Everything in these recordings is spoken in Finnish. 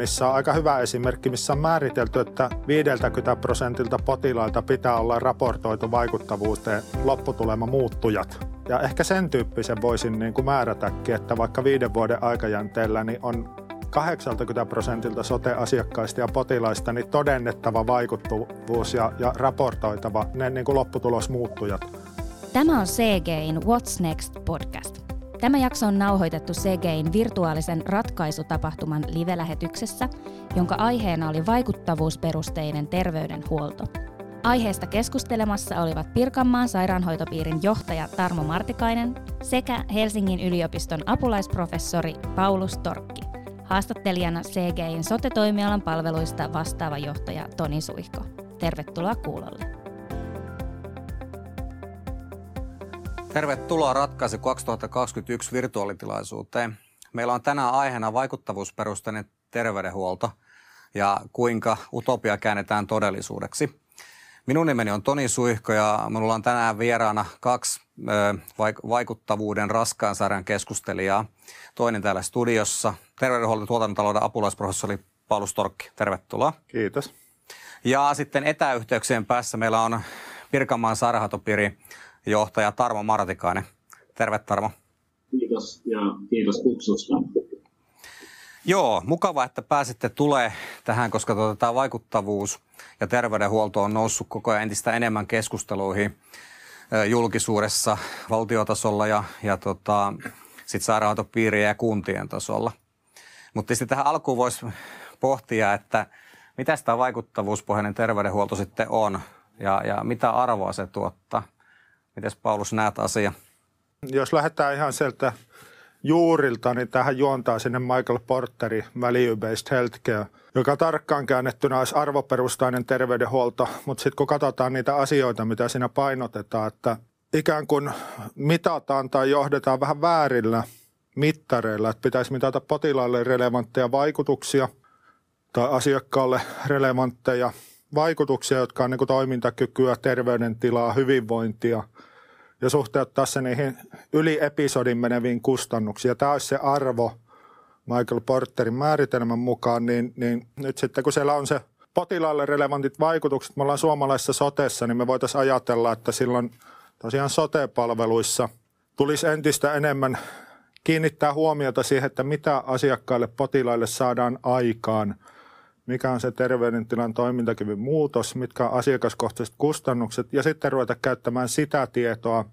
Englannissa on aika hyvä esimerkki, missä on määritelty, että 50 prosentilta potilailta pitää olla raportoitu vaikuttavuuteen lopputulema muuttujat. Ja ehkä sen tyyppisen voisin niin kuin määrätäkin, että vaikka viiden vuoden aikajänteellä niin on 80 prosentilta sote-asiakkaista ja potilaista niin todennettava vaikuttavuus ja, ja raportoitava ne niin kuin lopputulosmuuttujat. Tämä on CGIn What's Next podcast. Tämä jakso on nauhoitettu CGIn virtuaalisen ratkaisutapahtuman live-lähetyksessä, jonka aiheena oli vaikuttavuusperusteinen terveydenhuolto. Aiheesta keskustelemassa olivat Pirkanmaan sairaanhoitopiirin johtaja Tarmo Martikainen sekä Helsingin yliopiston apulaisprofessori Paulus Torkki. Haastattelijana CGIn sote-toimialan palveluista vastaava johtaja Toni Suihko. Tervetuloa kuulolle. Tervetuloa Ratkaisu 2021 virtuaalitilaisuuteen. Meillä on tänään aiheena vaikuttavuusperusteinen terveydenhuolto ja kuinka utopia käännetään todellisuudeksi. Minun nimeni on Toni Suihko ja minulla on tänään vieraana kaksi vaikuttavuuden raskaan sarjan keskustelijaa. Toinen täällä studiossa, terveydenhuollon tuotantotalouden apulaisprofessori Paulus Torkki. Tervetuloa. Kiitos. Ja sitten etäyhteyksien päässä meillä on Pirkanmaan sairaanhoitopiiri johtaja Tarmo Martikainen. Terve Tarmo. Kiitos ja kiitos kutsusta. Joo, mukava, että pääsitte tulee tähän, koska tuota, tämä vaikuttavuus ja terveydenhuolto on noussut koko ajan entistä enemmän keskusteluihin julkisuudessa, valtiotasolla ja, ja tota, sitten sairaanhoitopiirien ja kuntien tasolla. Mutta sitten tähän alkuun voisi pohtia, että mitä tämä vaikuttavuuspohjainen terveydenhuolto sitten on ja, ja mitä arvoa se tuottaa. Miten Paulus näet asia? Jos lähdetään ihan sieltä juurilta, niin tähän juontaa sinne Michael Porteri Value-Based Healthcare, joka tarkkaan käännettynä olisi arvoperustainen terveydenhuolto, mutta sitten kun katsotaan niitä asioita, mitä siinä painotetaan, että ikään kuin mitataan tai johdetaan vähän väärillä mittareilla, että pitäisi mitata potilaalle relevantteja vaikutuksia tai asiakkaalle relevantteja vaikutuksia, jotka on niin toimintakykyä, terveydentilaa, hyvinvointia – ja suhteuttaa se niihin yli episodin meneviin kustannuksiin. Ja tämä olisi se arvo Michael Porterin määritelmän mukaan, niin, niin nyt sitten kun siellä on se potilaalle relevantit vaikutukset, me ollaan suomalaisessa sotessa, niin me voitaisiin ajatella, että silloin tosiaan sote-palveluissa tulisi entistä enemmän kiinnittää huomiota siihen, että mitä asiakkaille, potilaille saadaan aikaan – mikä on se terveydentilan toimintakyvyn muutos, mitkä on asiakaskohtaiset kustannukset ja sitten ruveta käyttämään sitä tietoa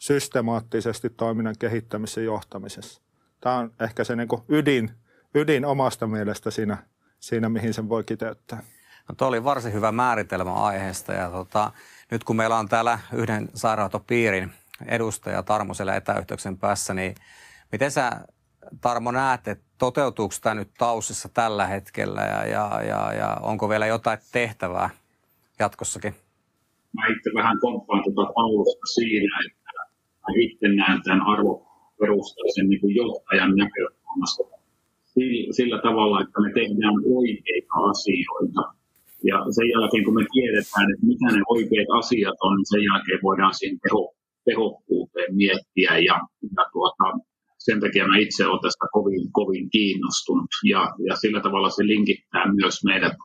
systemaattisesti toiminnan kehittämisessä ja johtamisessa. Tämä on ehkä se niin ydin, ydin omasta mielestä siinä, siinä, mihin sen voi kiteyttää. No tuo oli varsin hyvä määritelmä aiheesta ja tota, nyt kun meillä on täällä yhden sairaanhoitopiirin edustaja Tarmo siellä etäyhteyksen päässä, niin miten sä Tarmo näet, että toteutuuko tämä nyt Tausissa tällä hetkellä ja, ja, ja, ja onko vielä jotain tehtävää jatkossakin? Mä itse vähän komppaan tuota Paulusta siinä, että mä itse näen tämän arvoperustaisen niin kuin johtajan näkökulmasta sillä tavalla, että me tehdään oikeita asioita. Ja sen jälkeen, kun me tiedetään, että mitä ne oikeat asiat on, niin sen jälkeen voidaan siihen teho, tehokkuuteen miettiä. Ja, ja tuota, sen takia mä itse olen tästä kovin, kovin kiinnostunut ja, ja sillä tavalla se linkittää myös meidät,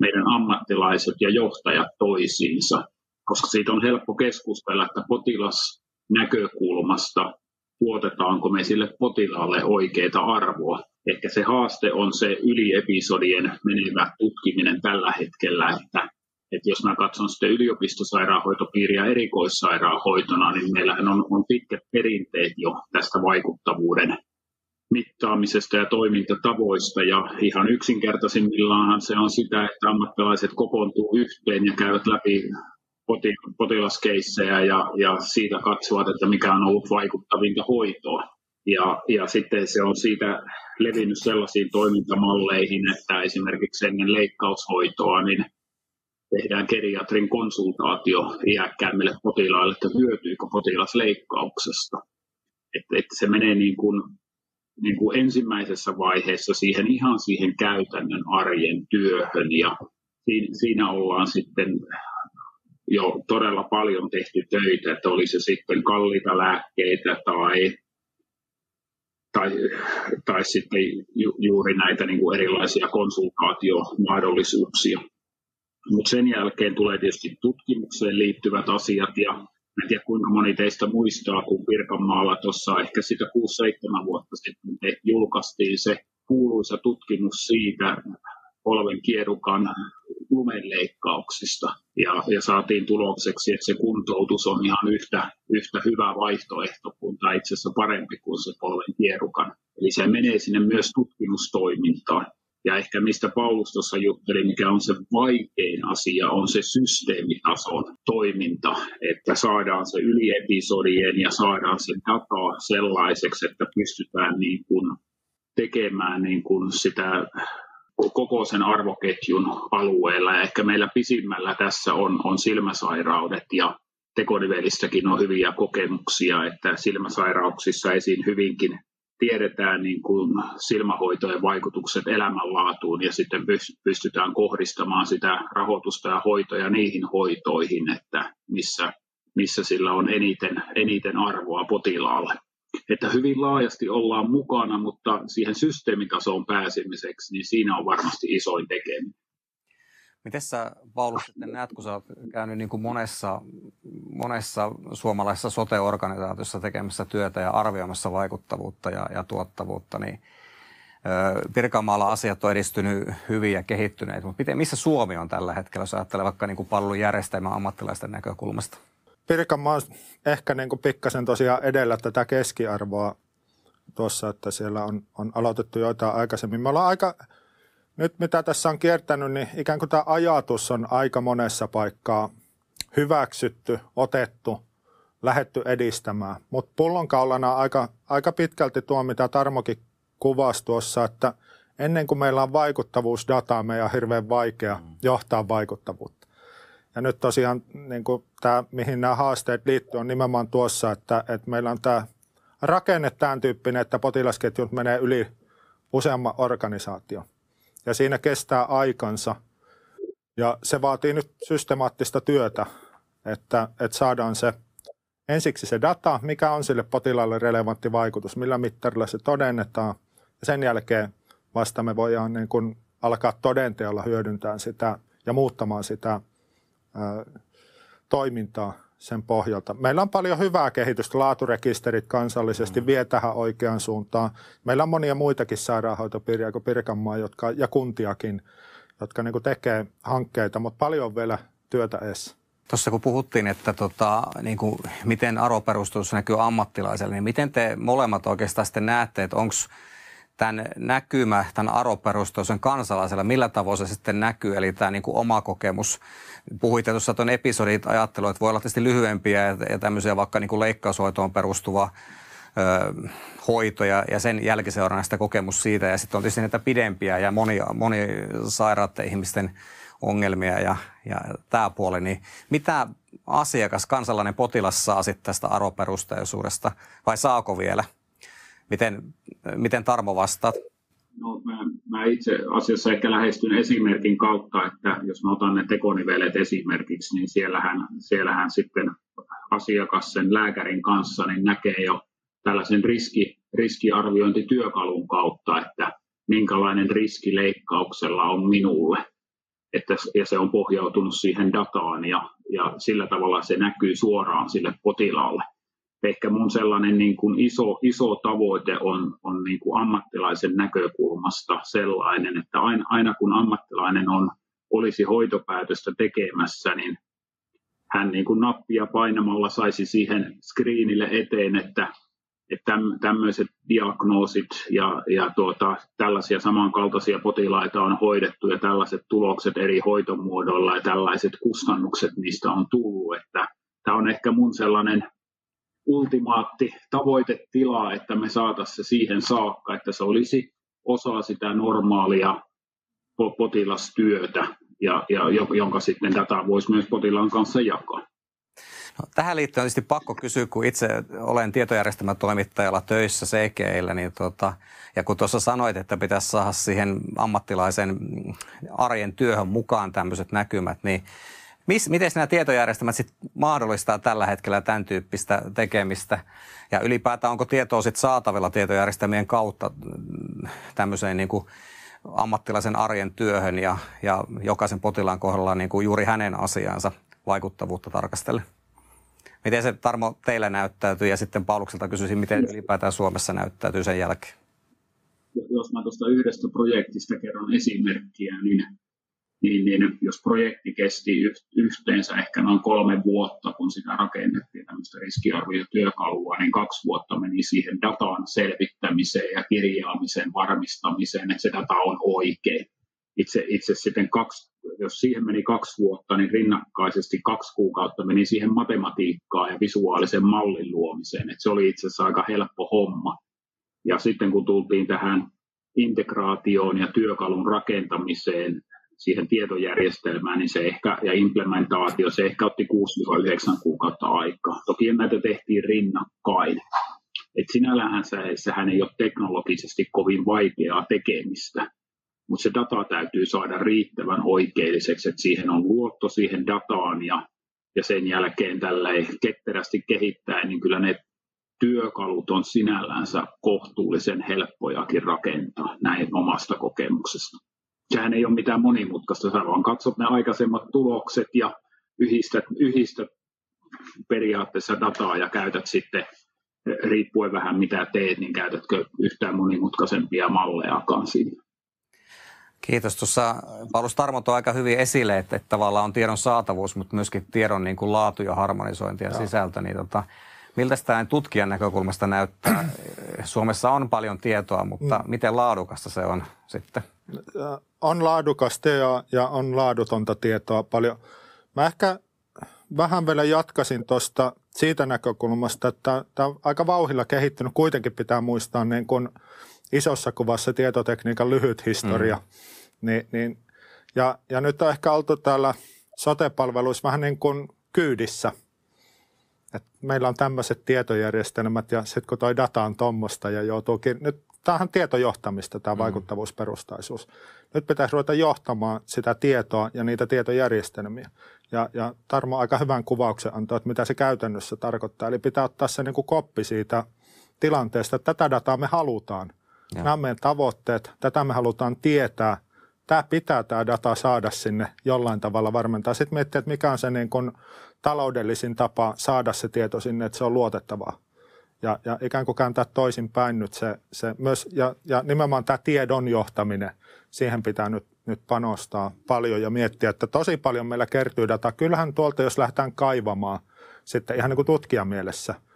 meidän ammattilaiset ja johtajat toisiinsa, koska siitä on helppo keskustella, että potilas näkökulmasta tuotetaanko me sille potilaalle oikeita arvoa. Ehkä se haaste on se yliepisodien menevä tutkiminen tällä hetkellä, että että jos mä katson sitten yliopistosairaanhoitopiiriä erikoissairaanhoitona, niin meillähän on, on pitkät perinteet jo tästä vaikuttavuuden mittaamisesta ja toimintatavoista. Ja ihan yksinkertaisimmillaan se on sitä, että ammattilaiset kokoontuu yhteen ja käyvät läpi potilaskeissejä ja, ja siitä katsovat, että mikä on ollut vaikuttavinta hoitoa. Ja, ja sitten se on siitä levinnyt sellaisiin toimintamalleihin, että esimerkiksi ennen leikkaushoitoa, niin tehdään geriatrin konsultaatio iäkkäämmille potilaille, että hyötyykö potilas leikkauksesta. Että, että se menee niin kuin, niin kuin ensimmäisessä vaiheessa siihen ihan siihen käytännön arjen työhön ja siinä, ollaan sitten jo todella paljon tehty töitä, että oli se sitten kalliita lääkkeitä tai, tai, tai sitten ju, juuri näitä niin kuin erilaisia konsultaatiomahdollisuuksia. Mutta sen jälkeen tulee tietysti tutkimukseen liittyvät asiat ja en tiedä kuinka moni teistä muistaa, kun Pirkanmaalla tuossa ehkä sitä 6-7 vuotta sitten julkaistiin se kuuluisa tutkimus siitä polven kierukan lumenleikkauksista. Ja, ja saatiin tulokseksi, että se kuntoutus on ihan yhtä, yhtä hyvä vaihtoehto kuin, tai itse asiassa parempi kuin se polven kierukan. Eli se menee sinne myös tutkimustoimintaan. Ja ehkä mistä Paulus tuossa jutteli, mikä on se vaikein asia, on se systeemitason toiminta, että saadaan se yliepisodien ja saadaan se data sellaiseksi, että pystytään niin kuin tekemään niin kuin sitä koko sen arvoketjun alueella. Ja ehkä meillä pisimmällä tässä on, on silmäsairaudet ja tekonivelissäkin on hyviä kokemuksia, että silmäsairauksissa esiin hyvinkin tiedetään niin kuin silmähoitojen vaikutukset elämänlaatuun ja sitten pystytään kohdistamaan sitä rahoitusta ja hoitoja niihin hoitoihin, että missä, missä sillä on eniten, eniten arvoa potilaalle. Että hyvin laajasti ollaan mukana, mutta siihen systeemitasoon pääsemiseksi, niin siinä on varmasti isoin tekeminen. Miten sä, Paulus, sitten näet, kun sä oot käynyt niin kuin monessa, monessa suomalaisessa sote-organisaatiossa tekemässä työtä ja arvioimassa vaikuttavuutta ja, ja tuottavuutta, niin Pirkanmaalla asiat on edistynyt hyvin ja kehittyneet, mutta miten, missä Suomi on tällä hetkellä, jos ajattelee vaikka niin kuin palvelujärjestelmän ammattilaisten näkökulmasta? Pirkanmaa on ehkä niin kuin pikkasen tosiaan edellä tätä keskiarvoa tuossa, että siellä on, on aloitettu joitain aikaisemmin. Me ollaan aika nyt mitä tässä on kiertänyt, niin ikään kuin tämä ajatus on aika monessa paikkaa hyväksytty, otettu, lähetty edistämään. Mutta pullonkaulana aika, aika pitkälti tuo, mitä Tarmokin kuvasi tuossa, että ennen kuin meillä on vaikuttavuusdataa, meidän on hirveän vaikea johtaa vaikuttavuutta. Ja nyt tosiaan niin kuin tämä, mihin nämä haasteet liittyy, on nimenomaan tuossa, että, että meillä on tämä rakenne tämän tyyppinen, että potilasketjut menee yli useamman organisaation ja siinä kestää aikansa. Ja se vaatii nyt systemaattista työtä, että, että saadaan se ensiksi se data, mikä on sille potilaalle relevantti vaikutus, millä mittarilla se todennetaan. Ja sen jälkeen vasta me voidaan niin kuin alkaa todenteolla hyödyntää sitä ja muuttamaan sitä ää, toimintaa sen pohjalta. Meillä on paljon hyvää kehitystä, laaturekisterit kansallisesti mm. vie tähän oikeaan suuntaan. Meillä on monia muitakin sairaanhoitopiiriä kuin Pirkanmaa jotka, ja kuntiakin, jotka niin tekee hankkeita, mutta paljon on vielä työtä edessä. Tuossa kun puhuttiin, että tota, niin kuin, miten aroperustus näkyy ammattilaiselle, niin miten te molemmat oikeastaan sitten näette, että onko tämän näkymä, tämän aroperustoisen kansalaisella, millä tavoin se sitten näkyy, eli tämä niin kuin oma kokemus. Puhuitte tuossa tuon episodit ajattelu, että voi olla tietysti lyhyempiä ja, ja tämmöisiä vaikka niin kuin leikkaushoitoon perustuva ö, hoito ja, ja sen jälkiseurannasta kokemus siitä. Ja sitten on tietysti näitä pidempiä ja moni, moni sairaiden ihmisten ongelmia ja, ja tämä puoli. Niin mitä asiakas, kansalainen potilas saa sitten tästä aroperusteisuudesta vai saako vielä – Miten, miten Tarmo vastaat? No, mä, mä itse asiassa ehkä lähestyn esimerkin kautta, että jos mä otan ne tekonivelet esimerkiksi, niin siellähän, siellähän sitten asiakas sen lääkärin kanssa niin näkee jo tällaisen riski, riskiarviointityökalun kautta, että minkälainen riski leikkauksella on minulle. Että, ja se on pohjautunut siihen dataan ja, ja sillä tavalla se näkyy suoraan sille potilaalle ehkä mun sellainen niin kuin iso, iso tavoite on, on niin kuin ammattilaisen näkökulmasta sellainen, että aina, aina kun ammattilainen on, olisi hoitopäätöstä tekemässä, niin hän niin kuin nappia painamalla saisi siihen screenille eteen, että, että tämmöiset diagnoosit ja, ja tuota, tällaisia samankaltaisia potilaita on hoidettu ja tällaiset tulokset eri hoitomuodoilla ja tällaiset kustannukset niistä on tullut, että tämä on ehkä mun sellainen ultimaatti tavoitetilaa, että me saataisiin se siihen saakka, että se olisi osa sitä normaalia potilastyötä, ja, ja, jonka sitten tätä voisi myös potilaan kanssa jakaa. No, tähän liittyen tietysti pakko kysyä, kun itse olen tietojärjestelmätoimittajalla töissä CGillä, niin tota, ja kun tuossa sanoit, että pitäisi saada siihen ammattilaisen arjen työhön mukaan tämmöiset näkymät, niin Mis, miten nämä tietojärjestelmät sit mahdollistaa tällä hetkellä tämän tyyppistä tekemistä? Ja ylipäätään onko tietoa sit saatavilla tietojärjestelmien kautta mm, tämmöiseen niin kuin ammattilaisen arjen työhön ja, ja jokaisen potilaan kohdalla niin kuin juuri hänen asiansa vaikuttavuutta tarkastellen? Miten se Tarmo teillä näyttäytyy ja sitten Paulukselta kysyisin, miten ylipäätään Suomessa näyttäytyy sen jälkeen? Jos mä tuosta yhdestä projektista kerron esimerkkiä, niin, niin, niin jos projekti kesti yhteensä ehkä noin kolme vuotta, kun sitä rakennettiin tämmöistä riskiarviotyökalua, niin kaksi vuotta meni siihen datan selvittämiseen ja kirjaamisen varmistamiseen, että se data on oikein. Itse, itse sitten kaksi jos siihen meni kaksi vuotta, niin rinnakkaisesti kaksi kuukautta meni siihen matematiikkaan ja visuaalisen mallin luomiseen. Et se oli itse asiassa aika helppo homma. Ja sitten kun tultiin tähän integraatioon ja työkalun rakentamiseen, siihen tietojärjestelmään, niin se ehkä, ja implementaatio, se ehkä otti 6-9 kuukautta aikaa. Toki näitä tehtiin rinnakkain. Et sinällähän se, sehän ei ole teknologisesti kovin vaikeaa tekemistä mutta se data täytyy saada riittävän oikeelliseksi, että siihen on luotto siihen dataan ja, ja sen jälkeen tällä ketterästi kehittäen, niin kyllä ne työkalut on sinällänsä kohtuullisen helppojakin rakentaa näin omasta kokemuksesta. Sehän ei ole mitään monimutkaista, sä vaan katsot ne aikaisemmat tulokset ja yhdistät, yhdistät periaatteessa dataa ja käytät sitten, riippuen vähän mitä teet, niin käytätkö yhtään monimutkaisempia mallejakaan siinä. Kiitos. Tuossa Paulus Tarmo toi aika hyvin esille, että, että tavallaan on tiedon saatavuus, mutta myöskin tiedon niin kuin laatu ja harmonisointi ja Joo. sisältö. Niin tota, miltä tämä tutkijan näkökulmasta näyttää? Suomessa on paljon tietoa, mutta mm. miten laadukasta se on sitten? On laadukasta ja, ja on laadutonta tietoa paljon. Mä ehkä vähän vielä jatkasin tuosta siitä näkökulmasta, että tämä on aika vauhilla kehittynyt. Kuitenkin pitää muistaa niin kuin isossa kuvassa tietotekniikan lyhyt historia. Mm. Niin, niin, ja, ja nyt on ehkä oltu täällä sote-palveluissa vähän niin kuin kyydissä. Et meillä on tämmöiset tietojärjestelmät ja sitten kun tuo data on tuommoista ja joutuukin, nyt tämähän tietojohtamista, tämä mm. vaikuttavuusperustaisuus. Nyt pitäisi ruveta johtamaan sitä tietoa ja niitä tietojärjestelmiä. Ja, ja Tarmo aika hyvän kuvauksen antoi, että mitä se käytännössä tarkoittaa. Eli pitää ottaa se niin kuin koppi siitä tilanteesta, että tätä dataa me halutaan. Ja. Nämä on meidän tavoitteet, tätä me halutaan tietää. Tämä pitää tämä data saada sinne jollain tavalla varmentaa. Sitten miettiä, että mikä on se niin kuin taloudellisin tapa saada se tieto sinne, että se on luotettavaa. Ja, ja ikään kuin kääntää toisinpäin nyt se, se myös, ja, ja nimenomaan tämä tiedon johtaminen, siihen pitää nyt, nyt panostaa paljon ja miettiä, että tosi paljon meillä kertyy dataa. Kyllähän tuolta, jos lähdetään kaivamaan, sitten ihan niin kuin tutkijan mielessä –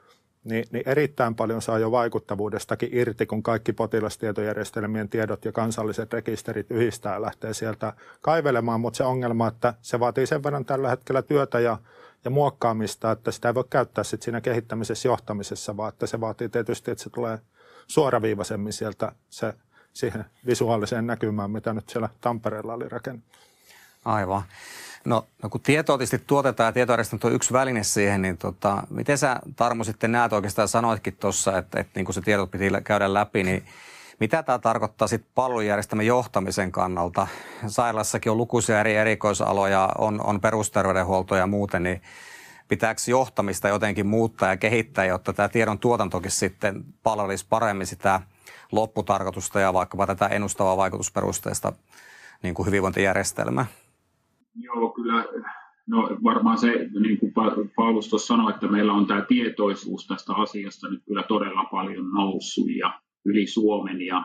niin, niin erittäin paljon saa jo vaikuttavuudestakin irti, kun kaikki potilastietojärjestelmien tiedot ja kansalliset rekisterit yhdistää ja lähtee sieltä kaivelemaan, mutta se ongelma, että se vaatii sen verran tällä hetkellä työtä ja, ja muokkaamista, että sitä ei voi käyttää sit siinä kehittämisessä johtamisessa, vaan että se vaatii tietysti, että se tulee suoraviivaisemmin sieltä se, siihen visuaaliseen näkymään, mitä nyt siellä Tampereella oli rakennettu. Aivan. No, no kun tietoa tietysti tuotetaan ja tietojärjestelmät on yksi väline siihen, niin tota, miten sä Tarmo sitten näet oikeastaan sanoitkin tuossa, että, että niin kun se tiedot piti käydä läpi, niin mitä tämä tarkoittaa sitten palvelujärjestelmän johtamisen kannalta? Sairaalassakin on lukuisia eri erikoisaloja, on, on perusterveydenhuolto ja muuten, niin pitääkö johtamista jotenkin muuttaa ja kehittää, jotta tämä tiedon tuotantokin sitten palvelisi paremmin sitä lopputarkoitusta ja vaikkapa tätä ennustavaa vaikutusperusteista niin kuin hyvinvointijärjestelmää? Joo, kyllä. No varmaan se, niin kuin Paulus tuossa sanoi, että meillä on tämä tietoisuus tästä asiasta nyt kyllä todella paljon noussut ja yli Suomen ja,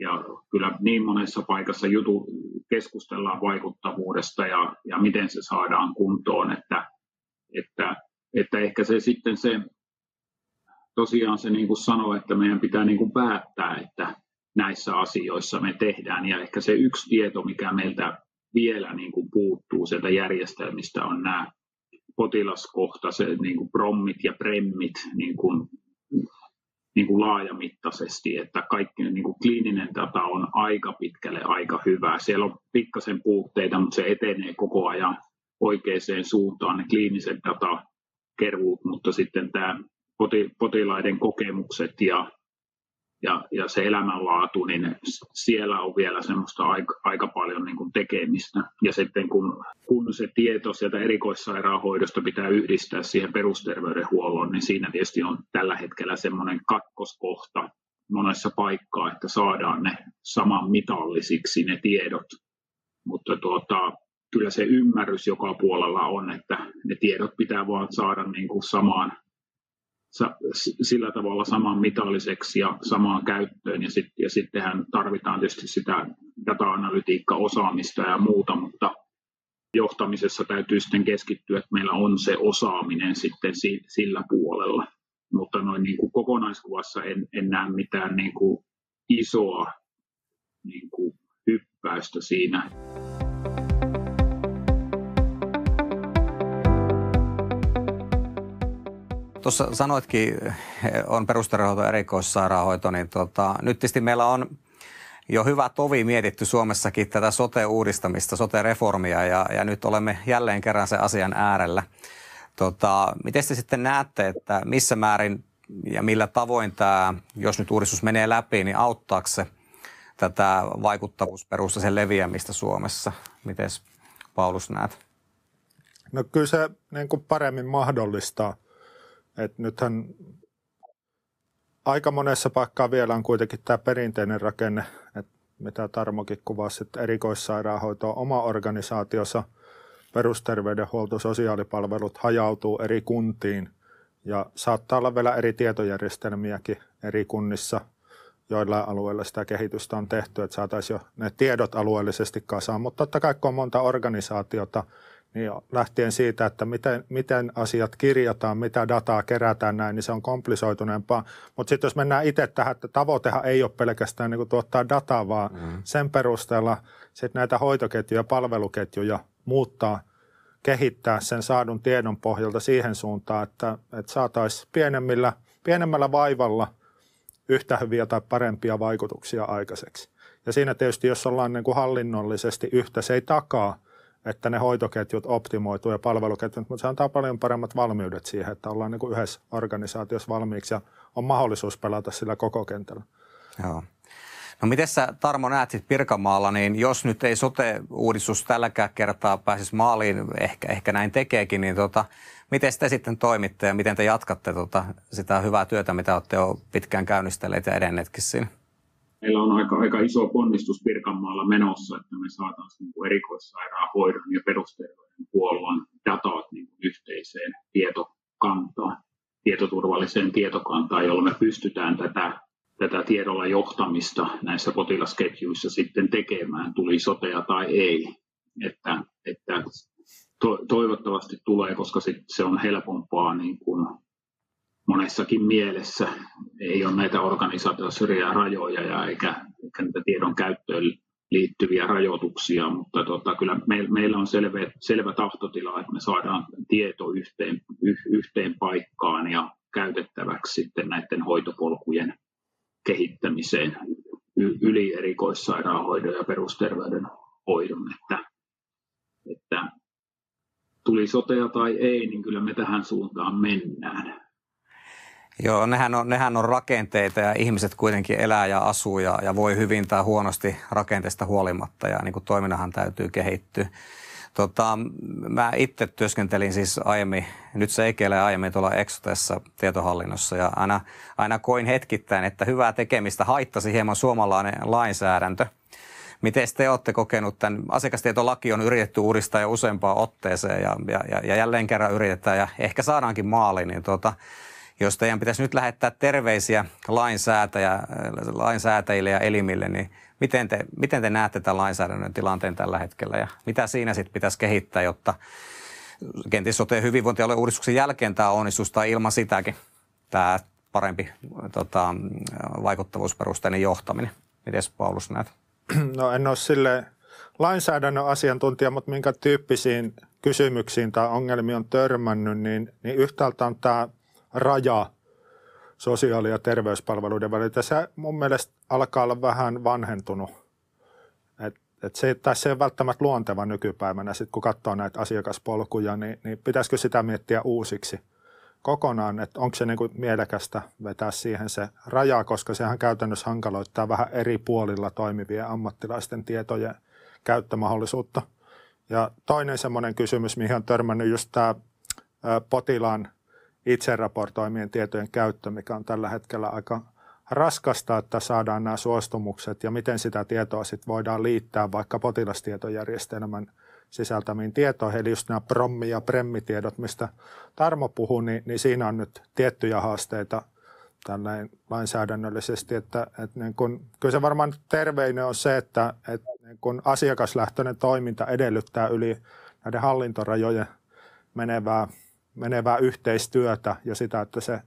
ja kyllä niin monessa paikassa jutu keskustellaan vaikuttavuudesta ja, ja miten se saadaan kuntoon, että, että, että ehkä se sitten se, tosiaan se niin kuin sanoi, että meidän pitää niin kuin päättää, että näissä asioissa me tehdään. Ja ehkä se yksi tieto, mikä meiltä vielä niin kuin puuttuu sieltä järjestelmistä on nämä potilaskohtaiset niin kuin prommit ja premmit niin kuin, niin kuin laajamittaisesti, että kaikki niin kuin kliininen data on aika pitkälle aika hyvä. Siellä on pikkasen puutteita, mutta se etenee koko ajan oikeaan suuntaan ne kliiniset datakeruut, mutta sitten tämä potilaiden kokemukset ja ja, ja se elämänlaatu, niin siellä on vielä semmoista aika, aika paljon niin kuin tekemistä. Ja sitten kun, kun se tieto sieltä erikoissairaanhoidosta pitää yhdistää siihen perusterveydenhuollon, niin siinä tietysti on tällä hetkellä semmoinen kakkoskohta monessa paikkaa, että saadaan ne saman mitallisiksi ne tiedot. Mutta tuota, kyllä se ymmärrys joka puolella on, että ne tiedot pitää vaan saada niin kuin samaan sillä tavalla saman mitalliseksi ja samaan käyttöön. Ja, sit, ja sittenhän tarvitaan tietysti sitä data-analytiikka-osaamista ja muuta, mutta johtamisessa täytyy sitten keskittyä, että meillä on se osaaminen sitten sillä puolella. Mutta noin niin kuin kokonaiskuvassa en, en näe mitään niin kuin isoa niin kuin hyppäystä siinä. Tuossa sanoitkin, on perusterveydenhoito erikoissairaanhoito, niin tota, nyt tietysti meillä on jo hyvä tovi mietitty Suomessakin tätä sote-uudistamista, sote-reformia ja, ja nyt olemme jälleen kerran sen asian äärellä. Tota, miten te sitten näette, että missä määrin ja millä tavoin tämä, jos nyt uudistus menee läpi, niin auttaako se tätä vaikuttavuusperustaisen leviämistä Suomessa? Miten Paulus näet? No kyllä se niin kuin paremmin mahdollistaa et nythän aika monessa paikkaa vielä on kuitenkin tämä perinteinen rakenne, että mitä Tarmokin kuvasi, että erikoissairaanhoito on oma organisaationsa, perusterveydenhuolto, sosiaalipalvelut hajautuu eri kuntiin ja saattaa olla vielä eri tietojärjestelmiäkin eri kunnissa, joilla alueilla sitä kehitystä on tehty, että saataisiin jo ne tiedot alueellisesti kasaan, mutta totta kai kun on monta organisaatiota, niin lähtien siitä, että miten, miten asiat kirjataan, mitä dataa kerätään näin, niin se on komplisoituneempaa. Mutta sitten jos mennään itse tähän, että tavoitehan ei ole pelkästään niin tuottaa dataa, vaan mm. sen perusteella sit näitä hoitoketjuja, palveluketjuja muuttaa, kehittää sen saadun tiedon pohjalta siihen suuntaan, että, että saataisiin pienemmillä, pienemmällä vaivalla yhtä hyviä tai parempia vaikutuksia aikaiseksi. Ja siinä tietysti, jos ollaan niin kuin hallinnollisesti yhtä, se ei takaa – että ne hoitoketjut optimoituu ja palveluketjut, mutta se antaa paljon paremmat valmiudet siihen, että ollaan niin kuin yhdessä organisaatiossa valmiiksi ja on mahdollisuus pelata sillä koko kentällä. Joo. No miten sä Tarmo näet sit Pirkanmaalla, niin jos nyt ei sote-uudistus tälläkään kertaa pääsisi maaliin, ehkä, ehkä näin tekeekin, niin tota, miten te sitten toimitte ja miten te jatkatte tota, sitä hyvää työtä, mitä olette jo pitkään käynnistelleet ja edenneetkin siinä? Meillä on aika, aika iso ponnistus Pirkanmaalla menossa, että me saataisiin niin erikoissairaanhoidon ja perusterveydenhuollon datat niin yhteiseen tietokantaan, tietoturvalliseen tietokantaan, jolla me pystytään tätä, tätä tiedolla johtamista näissä potilasketjuissa sitten tekemään, tuli sotea tai ei. Että, että to, toivottavasti tulee, koska sit se on helpompaa niin kuin monessakin mielessä. Ei ole näitä organisaatioissa rajoja ja eikä, eikä niitä tiedon käyttöön liittyviä rajoituksia, mutta tota, kyllä me, meillä on selvä, selvä tahtotila, että me saadaan tieto yhteen, yh, yhteen paikkaan ja käytettäväksi sitten näiden hoitopolkujen kehittämiseen yli erikoissairaanhoidon ja perusterveydenhoidon, että, että tuli sotea tai ei, niin kyllä me tähän suuntaan mennään. Joo, nehän on, nehän on rakenteita ja ihmiset kuitenkin elää ja asuu ja, ja voi hyvin tai huonosti rakenteesta huolimatta ja niin kuin toiminnahan täytyy kehittyä. Tota, mä itse työskentelin siis aiemmin, nyt se Seikeillä aiemmin tuolla Exotessa tietohallinnossa ja aina, aina koin hetkittäin, että hyvää tekemistä haittasi hieman suomalainen lainsäädäntö. Miten te olette kokenut tämän? Asiakastietolaki on yritetty uudistaa jo useampaan otteeseen ja, ja, ja jälleen kerran yritetään ja ehkä saadaankin maaliin. Niin tuota, jos teidän pitäisi nyt lähettää terveisiä lainsäätäjä, lainsäätäjille ja elimille, niin miten te, miten te näette tämän lainsäädännön tilanteen tällä hetkellä ja mitä siinä sitten pitäisi kehittää, jotta kenties sote hyvinvointialueen uudistuksen jälkeen tämä onnistus tai ilman sitäkin tämä parempi tota, vaikuttavuusperusteinen johtaminen. Miten Paulus näet? No en ole sille lainsäädännön asiantuntija, mutta minkä tyyppisiin kysymyksiin tai ongelmiin on törmännyt, niin, niin yhtäältä on tämä raja sosiaali- ja terveyspalveluiden välillä. Se mun mielestä alkaa olla vähän vanhentunut. Et, et se, tai se ei ole välttämättä luonteva nykypäivänä, sit kun katsoo näitä asiakaspolkuja, niin, niin pitäisikö sitä miettiä uusiksi. kokonaan, että onko se niin kuin mielekästä vetää siihen se raja, koska sehän käytännössä hankaloittaa vähän eri puolilla toimivien ammattilaisten tietojen käyttömahdollisuutta. Ja toinen semmoinen kysymys, mihin on törmännyt just tämä potilaan itse raportoimien tietojen käyttö, mikä on tällä hetkellä aika raskasta, että saadaan nämä suostumukset ja miten sitä tietoa sitten voidaan liittää vaikka potilastietojärjestelmän sisältämiin tietoihin. Eli just nämä prommi- ja premmitiedot, mistä Tarmo puhuu, niin, niin siinä on nyt tiettyjä haasteita tällainen lainsäädännöllisesti, että, että niin kun, kyllä se varmaan terveinen on se, että, että niin kun asiakaslähtöinen toiminta edellyttää yli näiden hallintorajojen menevää, menevää yhteistyötä ja sitä, että se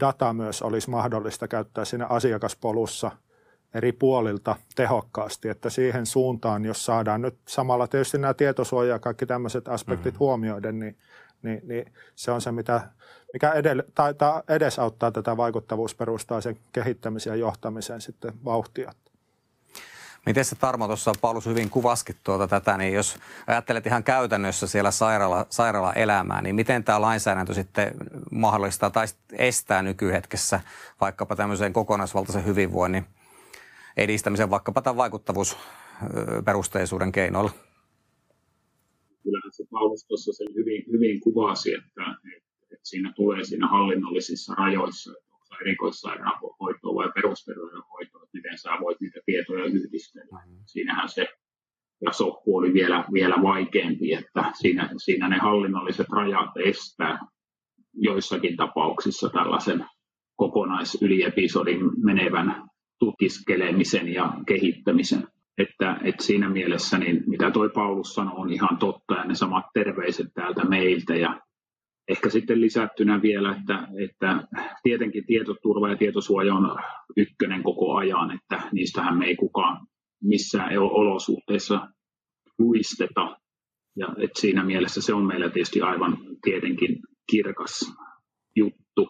data myös olisi mahdollista käyttää siinä asiakaspolussa eri puolilta tehokkaasti, että siihen suuntaan, jos saadaan nyt samalla tietysti nämä tietosuoja ja kaikki tämmöiset aspektit mm-hmm. huomioiden, niin, niin, niin se on se, mitä, mikä edelle, taitaa edesauttaa tätä vaikuttavuusperustaisen kehittämisen ja johtamisen sitten vauhtia. Miten se Tarmo tuossa Paulus hyvin kuvaskin tuota tätä, niin jos ajattelet ihan käytännössä siellä sairaala, sairaala-elämää, niin miten tämä lainsäädäntö sitten mahdollistaa tai estää nykyhetkessä vaikkapa tämmöisen kokonaisvaltaisen hyvinvoinnin edistämisen vaikkapa tämän vaikuttavuusperusteisuuden keinoilla? Kyllähän se Paulus tuossa sen hyvin, hyvin kuvasi, että, että siinä tulee siinä hallinnollisissa rajoissa, että erikoissairaanhoitoa vai perusterveydenhoitoa, että miten sä voit niitä tietoja yhdistellä. Mm. Siinähän se ja soppu oli vielä, vielä vaikeampi, että siinä, siinä ne hallinnolliset rajat estää joissakin tapauksissa tällaisen kokonaisyli-episodin menevän tutkiskelemisen ja kehittämisen. Että, että siinä mielessä, niin mitä toi Paulus sanoi, on ihan totta ja ne samat terveiset täältä meiltä. Ja ehkä sitten lisättynä vielä, että, että tietenkin tietoturva ja tietosuoja on ykkönen koko ajan, että niistähän me ei kukaan missään olosuhteissa luisteta. Ja että siinä mielessä se on meillä tietysti aivan tietenkin kirkas juttu.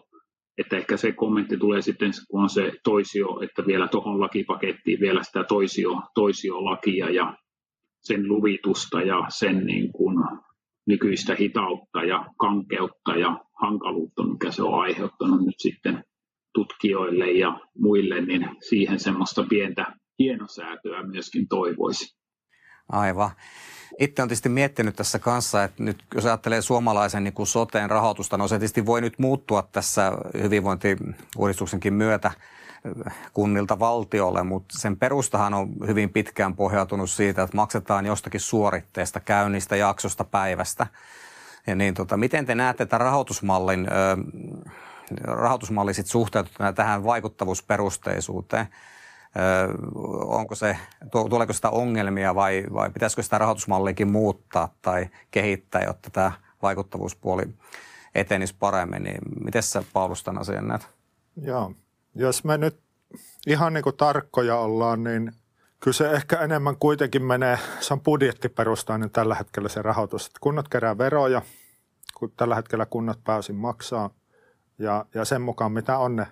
Että ehkä se kommentti tulee sitten, kun on se toisio, että vielä tuohon lakipakettiin vielä sitä toisio, toisiolakia ja sen luvitusta ja sen niin kuin nykyistä hitautta ja kankeutta ja hankaluutta, mikä se on aiheuttanut nyt sitten tutkijoille ja muille, niin siihen semmoista pientä hienosäätöä myöskin toivoisi. Aivan. Itse on tietysti miettinyt tässä kanssa, että nyt jos ajattelee suomalaisen niin soteen rahoitusta, no se tietysti voi nyt muuttua tässä hyvinvointiuudistuksenkin myötä kunnilta valtiolle, mutta sen perustahan on hyvin pitkään pohjautunut siitä, että maksetaan jostakin suoritteesta, käynnistä, jaksosta, päivästä. Ja niin, tota, miten te näette että rahoitusmallin, rahoitusmalli sit suhteutettuna tähän vaikuttavuusperusteisuuteen? Onko se, tuleeko sitä ongelmia vai, vai pitäisikö sitä rahoitusmalliakin muuttaa tai kehittää, jotta tämä vaikuttavuuspuoli etenisi paremmin, niin miten sä Paulus tämän asian näet? Joo, jos me nyt ihan niin kuin tarkkoja ollaan, niin kyllä se ehkä enemmän kuitenkin menee, se on budjettiperustainen tällä hetkellä se rahoitus. Että kunnat kerää veroja, kun tällä hetkellä kunnat pääsin maksaa, ja, ja sen mukaan mitä on ne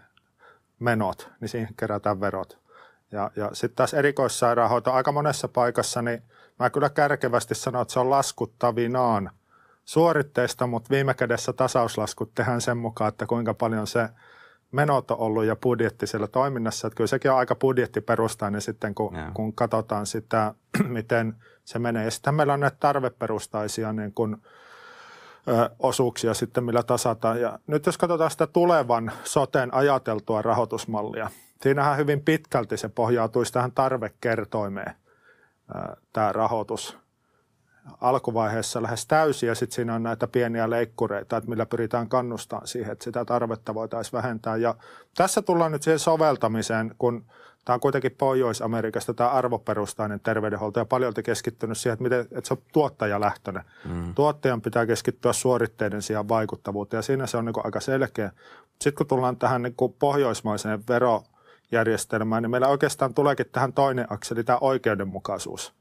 menot, niin siihen kerätään verot. Ja, ja sitten taas erikoissairaanhoito aika monessa paikassa, niin mä kyllä kärkevästi sanon, että se on laskuttavinaan suoritteista, mutta viime kädessä tasauslaskut tehdään sen mukaan, että kuinka paljon se – menot on ollut ja budjetti siellä toiminnassa. Että kyllä sekin on aika budjettiperustainen sitten, kun, kun katsotaan sitä, miten se menee. Ja sitten meillä on näitä tarveperustaisia niin kuin, ö, osuuksia sitten, millä tasataan. Ja nyt jos katsotaan sitä tulevan soten ajateltua rahoitusmallia, siinähän hyvin pitkälti se pohjautuisi tähän tarvekertoimeen, tämä rahoitus – alkuvaiheessa lähes täysin ja sitten siinä on näitä pieniä leikkureita, että millä pyritään kannustamaan siihen, että sitä tarvetta voitaisiin vähentää. Ja tässä tullaan nyt siihen soveltamiseen, kun tämä on kuitenkin Pohjois-Amerikasta tämä arvoperustainen terveydenhuolto ja paljon keskittynyt siihen, että, miten, että se on tuottajalähtöinen. Mm. Tuottajan pitää keskittyä suoritteiden sijaan vaikuttavuuteen ja siinä se on niin aika selkeä. Sitten kun tullaan tähän niin pohjoismaiseen verojärjestelmään, niin meillä oikeastaan tuleekin tähän toinen akseli, tämä oikeudenmukaisuus –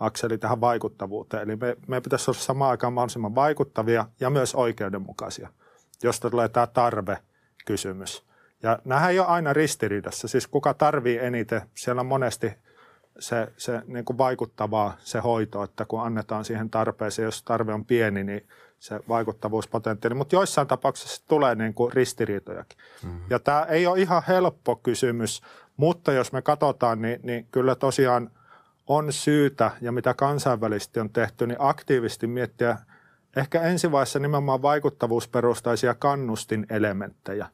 akseli tähän vaikuttavuuteen. Eli me, me pitäisi olla samaan aikaan mahdollisimman vaikuttavia ja myös oikeudenmukaisia, josta tulee tämä tarve-kysymys. Ja nämähän ei ole aina ristiriidassa. Siis kuka tarvii eniten, siellä on monesti se, se niin kuin vaikuttavaa se hoito, että kun annetaan siihen tarpeeseen, jos tarve on pieni, niin se vaikuttavuuspotentiaali, mutta joissain tapauksissa tulee niin kuin ristiriitojakin. Mm-hmm. Ja tämä ei ole ihan helppo kysymys, mutta jos me katsotaan, niin, niin kyllä tosiaan on syytä, ja mitä kansainvälisesti on tehty, niin aktiivisesti miettiä ehkä ensivaiheessa nimenomaan vaikuttavuusperustaisia kannustinelementtejä.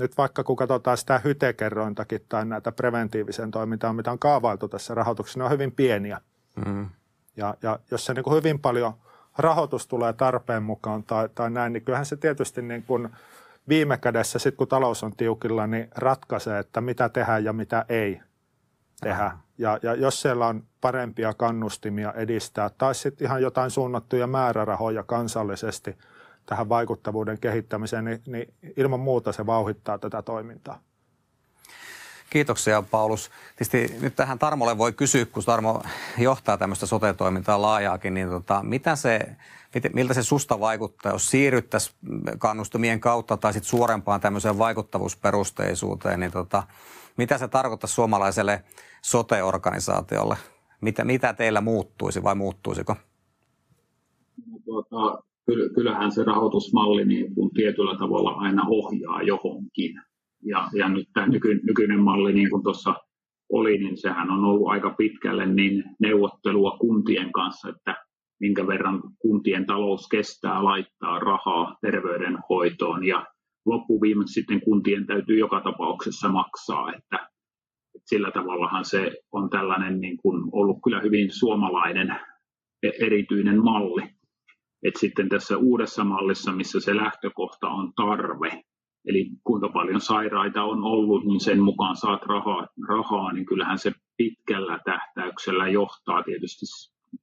Nyt vaikka kun katsotaan sitä hytekerrointakin tai näitä preventiivisen toimintaa, mitä on kaavailtu tässä rahoituksessa, ne on hyvin pieniä. Mm. Ja, ja jos se niin kuin hyvin paljon rahoitus tulee tarpeen mukaan tai, tai näin, niin kyllähän se tietysti niin kuin viime kädessä, sit kun talous on tiukilla, niin ratkaisee, että mitä tehdään ja mitä ei tehdä. Ja, ja jos siellä on parempia kannustimia edistää tai sitten ihan jotain suunnattuja määrärahoja kansallisesti tähän vaikuttavuuden kehittämiseen, niin, niin ilman muuta se vauhittaa tätä toimintaa. Kiitoksia Paulus. Tietysti nyt tähän Tarmolle voi kysyä, kun Tarmo johtaa tämmöistä sote-toimintaa laajaakin, niin tota, mitä se, miltä se susta vaikuttaa, jos siirryttäisiin kannustumien kautta tai sitten suorempaan tämmöiseen vaikuttavuusperusteisuuteen, niin tota, mitä se tarkoittaa suomalaiselle sote-organisaatiolle? Mitä, mitä teillä muuttuisi vai muuttuisiko? No, tuota, kyllähän se rahoitusmalli niin kuin tietyllä tavalla aina ohjaa johonkin ja, ja nyt tämä nyky, nykyinen malli, niin kuin tuossa oli, niin sehän on ollut aika pitkälle niin neuvottelua kuntien kanssa, että minkä verran kuntien talous kestää laittaa rahaa terveydenhoitoon ja loppuviimeksi sitten kuntien täytyy joka tapauksessa maksaa, että, että sillä tavallahan se on tällainen niin kuin ollut kyllä hyvin suomalainen e-, erityinen malli. Et sitten tässä uudessa mallissa, missä se lähtökohta on tarve, Eli kuinka paljon sairaita on ollut, niin sen mukaan saat rahaa, rahaa niin kyllähän se pitkällä tähtäyksellä johtaa tietysti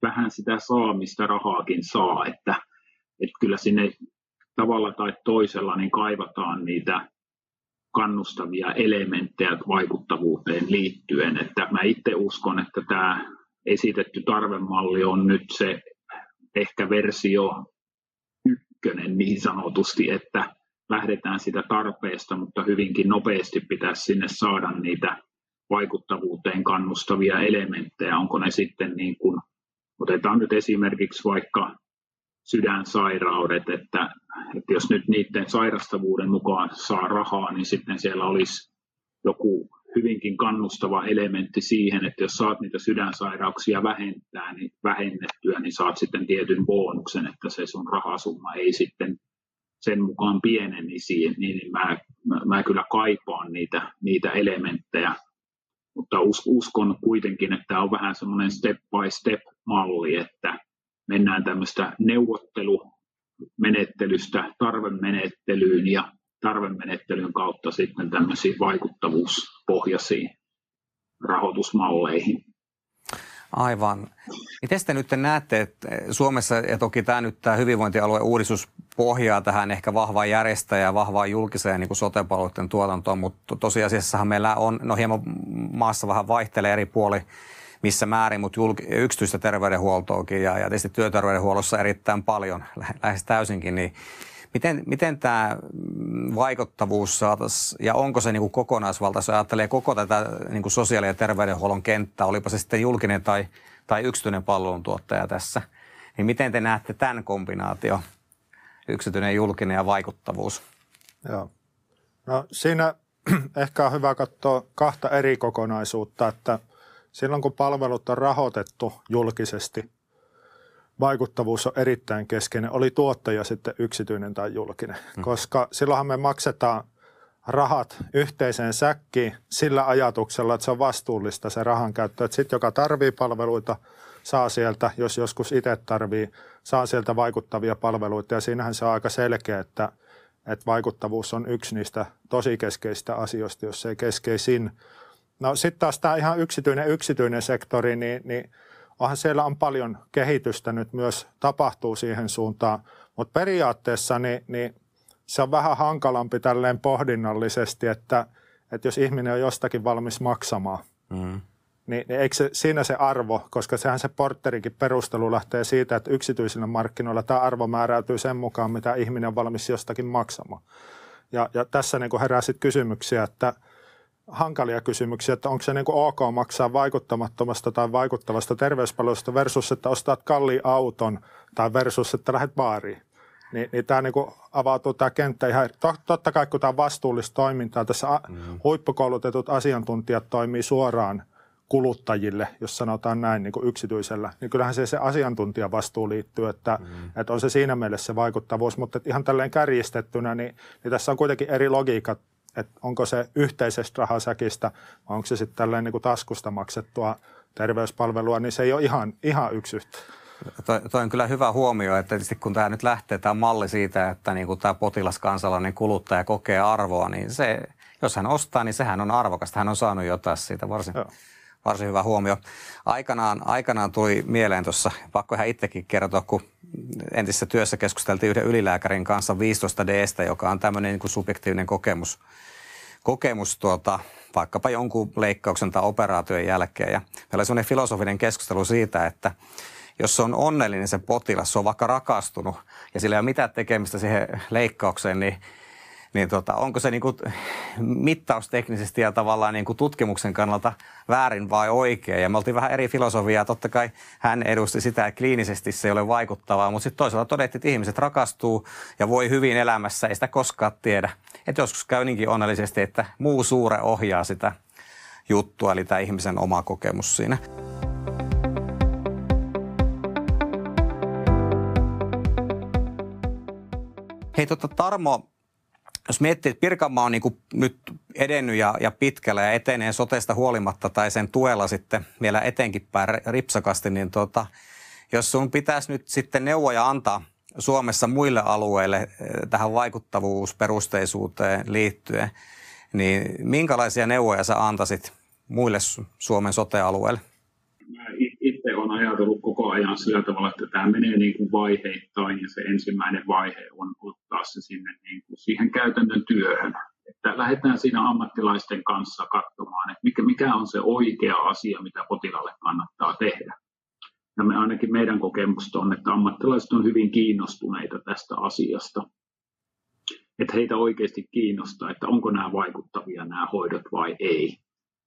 vähän sitä saamista rahaakin saa, että, että kyllä sinne tavalla tai toisella niin kaivataan niitä kannustavia elementtejä vaikuttavuuteen liittyen. Että mä itse uskon, että tämä esitetty tarvemalli on nyt se ehkä versio ykkönen niin sanotusti, että lähdetään sitä tarpeesta, mutta hyvinkin nopeasti pitäisi sinne saada niitä vaikuttavuuteen kannustavia elementtejä. Onko ne sitten niin kuin, otetaan nyt esimerkiksi vaikka sydänsairaudet, että, että jos nyt niiden sairastavuuden mukaan saa rahaa, niin sitten siellä olisi joku hyvinkin kannustava elementti siihen, että jos saat niitä sydänsairauksia vähentää, niin vähennettyä, niin saat sitten tietyn bonuksen, että se sun rahasumma ei sitten sen mukaan pienenisi, niin, niin mä, mä, mä kyllä kaipaan niitä, niitä elementtejä. Mutta uskon kuitenkin, että tämä on vähän semmoinen step by step malli, että mennään tämmöistä neuvottelumenettelystä tarvemenettelyyn ja tarvemenettelyn kautta sitten tämmöisiin vaikuttavuuspohjaisiin rahoitusmalleihin. Aivan. Miten te nyt näette, että Suomessa, ja toki tämä nyt tämä hyvinvointialue uudistus pohjaa tähän ehkä vahvaan järjestäjään, vahvaan julkiseen niin sote-palveluiden tuotantoon, mutta tosiasiassahan meillä on, no hieman maassa vähän vaihtelee eri puoli, missä määrin, mutta julk- yksityistä terveydenhuoltoakin ja, ja tietysti työterveydenhuollossa erittäin paljon, lähes täysinkin, niin Miten, miten tämä vaikuttavuus saataisiin, ja onko se niin kuin kokonaisvalta, jos ajattelee koko tätä niin kuin sosiaali- ja terveydenhuollon kenttää, olipa se sitten julkinen tai, tai yksityinen palveluntuottaja tässä, niin miten te näette tämän kombinaatio, yksityinen, julkinen ja vaikuttavuus? Joo. No siinä ehkä on hyvä katsoa kahta eri kokonaisuutta, että silloin kun palvelut on rahoitettu julkisesti, vaikuttavuus on erittäin keskeinen, oli tuottaja sitten yksityinen tai julkinen, mm. koska silloinhan me maksetaan rahat yhteiseen säkkiin sillä ajatuksella, että se on vastuullista se rahan käyttö. Että sitten joka tarvii palveluita, saa sieltä, jos joskus itse tarvii, saa sieltä vaikuttavia palveluita. Ja siinähän se on aika selkeä, että, että vaikuttavuus on yksi niistä tosi keskeisistä asioista, jos ei keskeisin. No sitten taas tämä ihan yksityinen yksityinen sektori, niin, niin – onhan siellä on paljon kehitystä nyt myös tapahtuu siihen suuntaan, mutta periaatteessa niin, niin se on vähän hankalampi tälleen pohdinnallisesti, että, että jos ihminen on jostakin valmis maksamaan, mm. niin, niin eikö se, siinä se arvo, koska sehän se porterikin perustelu lähtee siitä, että yksityisillä markkinoilla tämä arvo määräytyy sen mukaan, mitä ihminen on valmis jostakin maksamaan. Ja, ja tässä niin herää sitten kysymyksiä, että – hankalia kysymyksiä, että onko se niin kuin ok maksaa vaikuttamattomasta tai vaikuttavasta terveyspalvelusta versus, että ostat kalliin auton tai versus, että lähdet baariin. niin, niin tämä niin avautuu tämä kenttä ihan, totta kai kun tämä on vastuullista toimintaa, tässä mm. huippukoulutetut asiantuntijat toimii suoraan kuluttajille, jos sanotaan näin niin kuin yksityisellä, niin kyllähän se, se asiantuntijan vastuu liittyy, että, mm. että on se siinä mielessä se vaikuttavuus, mutta ihan tälleen kärjistettynä, niin, niin tässä on kuitenkin eri logiikat, että onko se yhteisestä rahasäkistä vai onko se sitten tälleen niin kuin taskusta maksettua terveyspalvelua, niin se ei ole ihan, ihan yksi yhtä. Toi, toi on kyllä hyvä huomio, että tietysti kun tämä nyt lähtee, tämä malli siitä, että niin kuin tämä potilas kansalainen kuluttaja kokee arvoa, niin se, jos hän ostaa, niin sehän on arvokasta. Hän on saanut jotain siitä varsin, Joo. Varsin hyvä huomio. Aikanaan, aikanaan tuli mieleen tuossa, pakko ihan itsekin kertoa, kun entisessä työssä keskusteltiin yhden ylilääkärin kanssa 15Dstä, joka on tämmöinen niin kuin subjektiivinen kokemus, kokemus tuota, vaikkapa jonkun leikkauksen tai operaation jälkeen. Ja meillä oli semmoinen filosofinen keskustelu siitä, että jos se on onnellinen se potilas, se on vaikka rakastunut ja sillä ei ole mitään tekemistä siihen leikkaukseen, niin niin tota, onko se niinku mittausteknisesti ja tavallaan niinku tutkimuksen kannalta väärin vai oikein. Ja me oltiin vähän eri filosofiaa. Totta kai hän edusti sitä, että kliinisesti se ei ole vaikuttavaa, mutta sitten toisaalta todettiin, että ihmiset rakastuu ja voi hyvin elämässä, ei sitä koskaan tiedä. Että joskus käy niinkin onnellisesti, että muu suure ohjaa sitä juttua, eli tämä ihmisen oma kokemus siinä. Hei tota Tarmo, jos miettii, että Pirkanmaa on niin kuin nyt edennyt ja, ja pitkällä ja etenee sotesta huolimatta tai sen tuella sitten vielä etenkin päin ripsakasti, niin tota, jos sun pitäisi nyt sitten neuvoja antaa Suomessa muille alueille eh, tähän vaikuttavuusperusteisuuteen liittyen, niin minkälaisia neuvoja sä antaisit muille Suomen sote-alueille? itse olen ajatellut koko ajan sillä tavalla, että tämä menee niin kuin vaiheittain ja se ensimmäinen vaihe on ottaa se sinne niin kuin siihen käytännön työhön. Että lähdetään siinä ammattilaisten kanssa katsomaan, että mikä, mikä on se oikea asia, mitä potilaalle kannattaa tehdä. Ja me ainakin meidän kokemukset on, että ammattilaiset on hyvin kiinnostuneita tästä asiasta. Että heitä oikeasti kiinnostaa, että onko nämä vaikuttavia nämä hoidot vai ei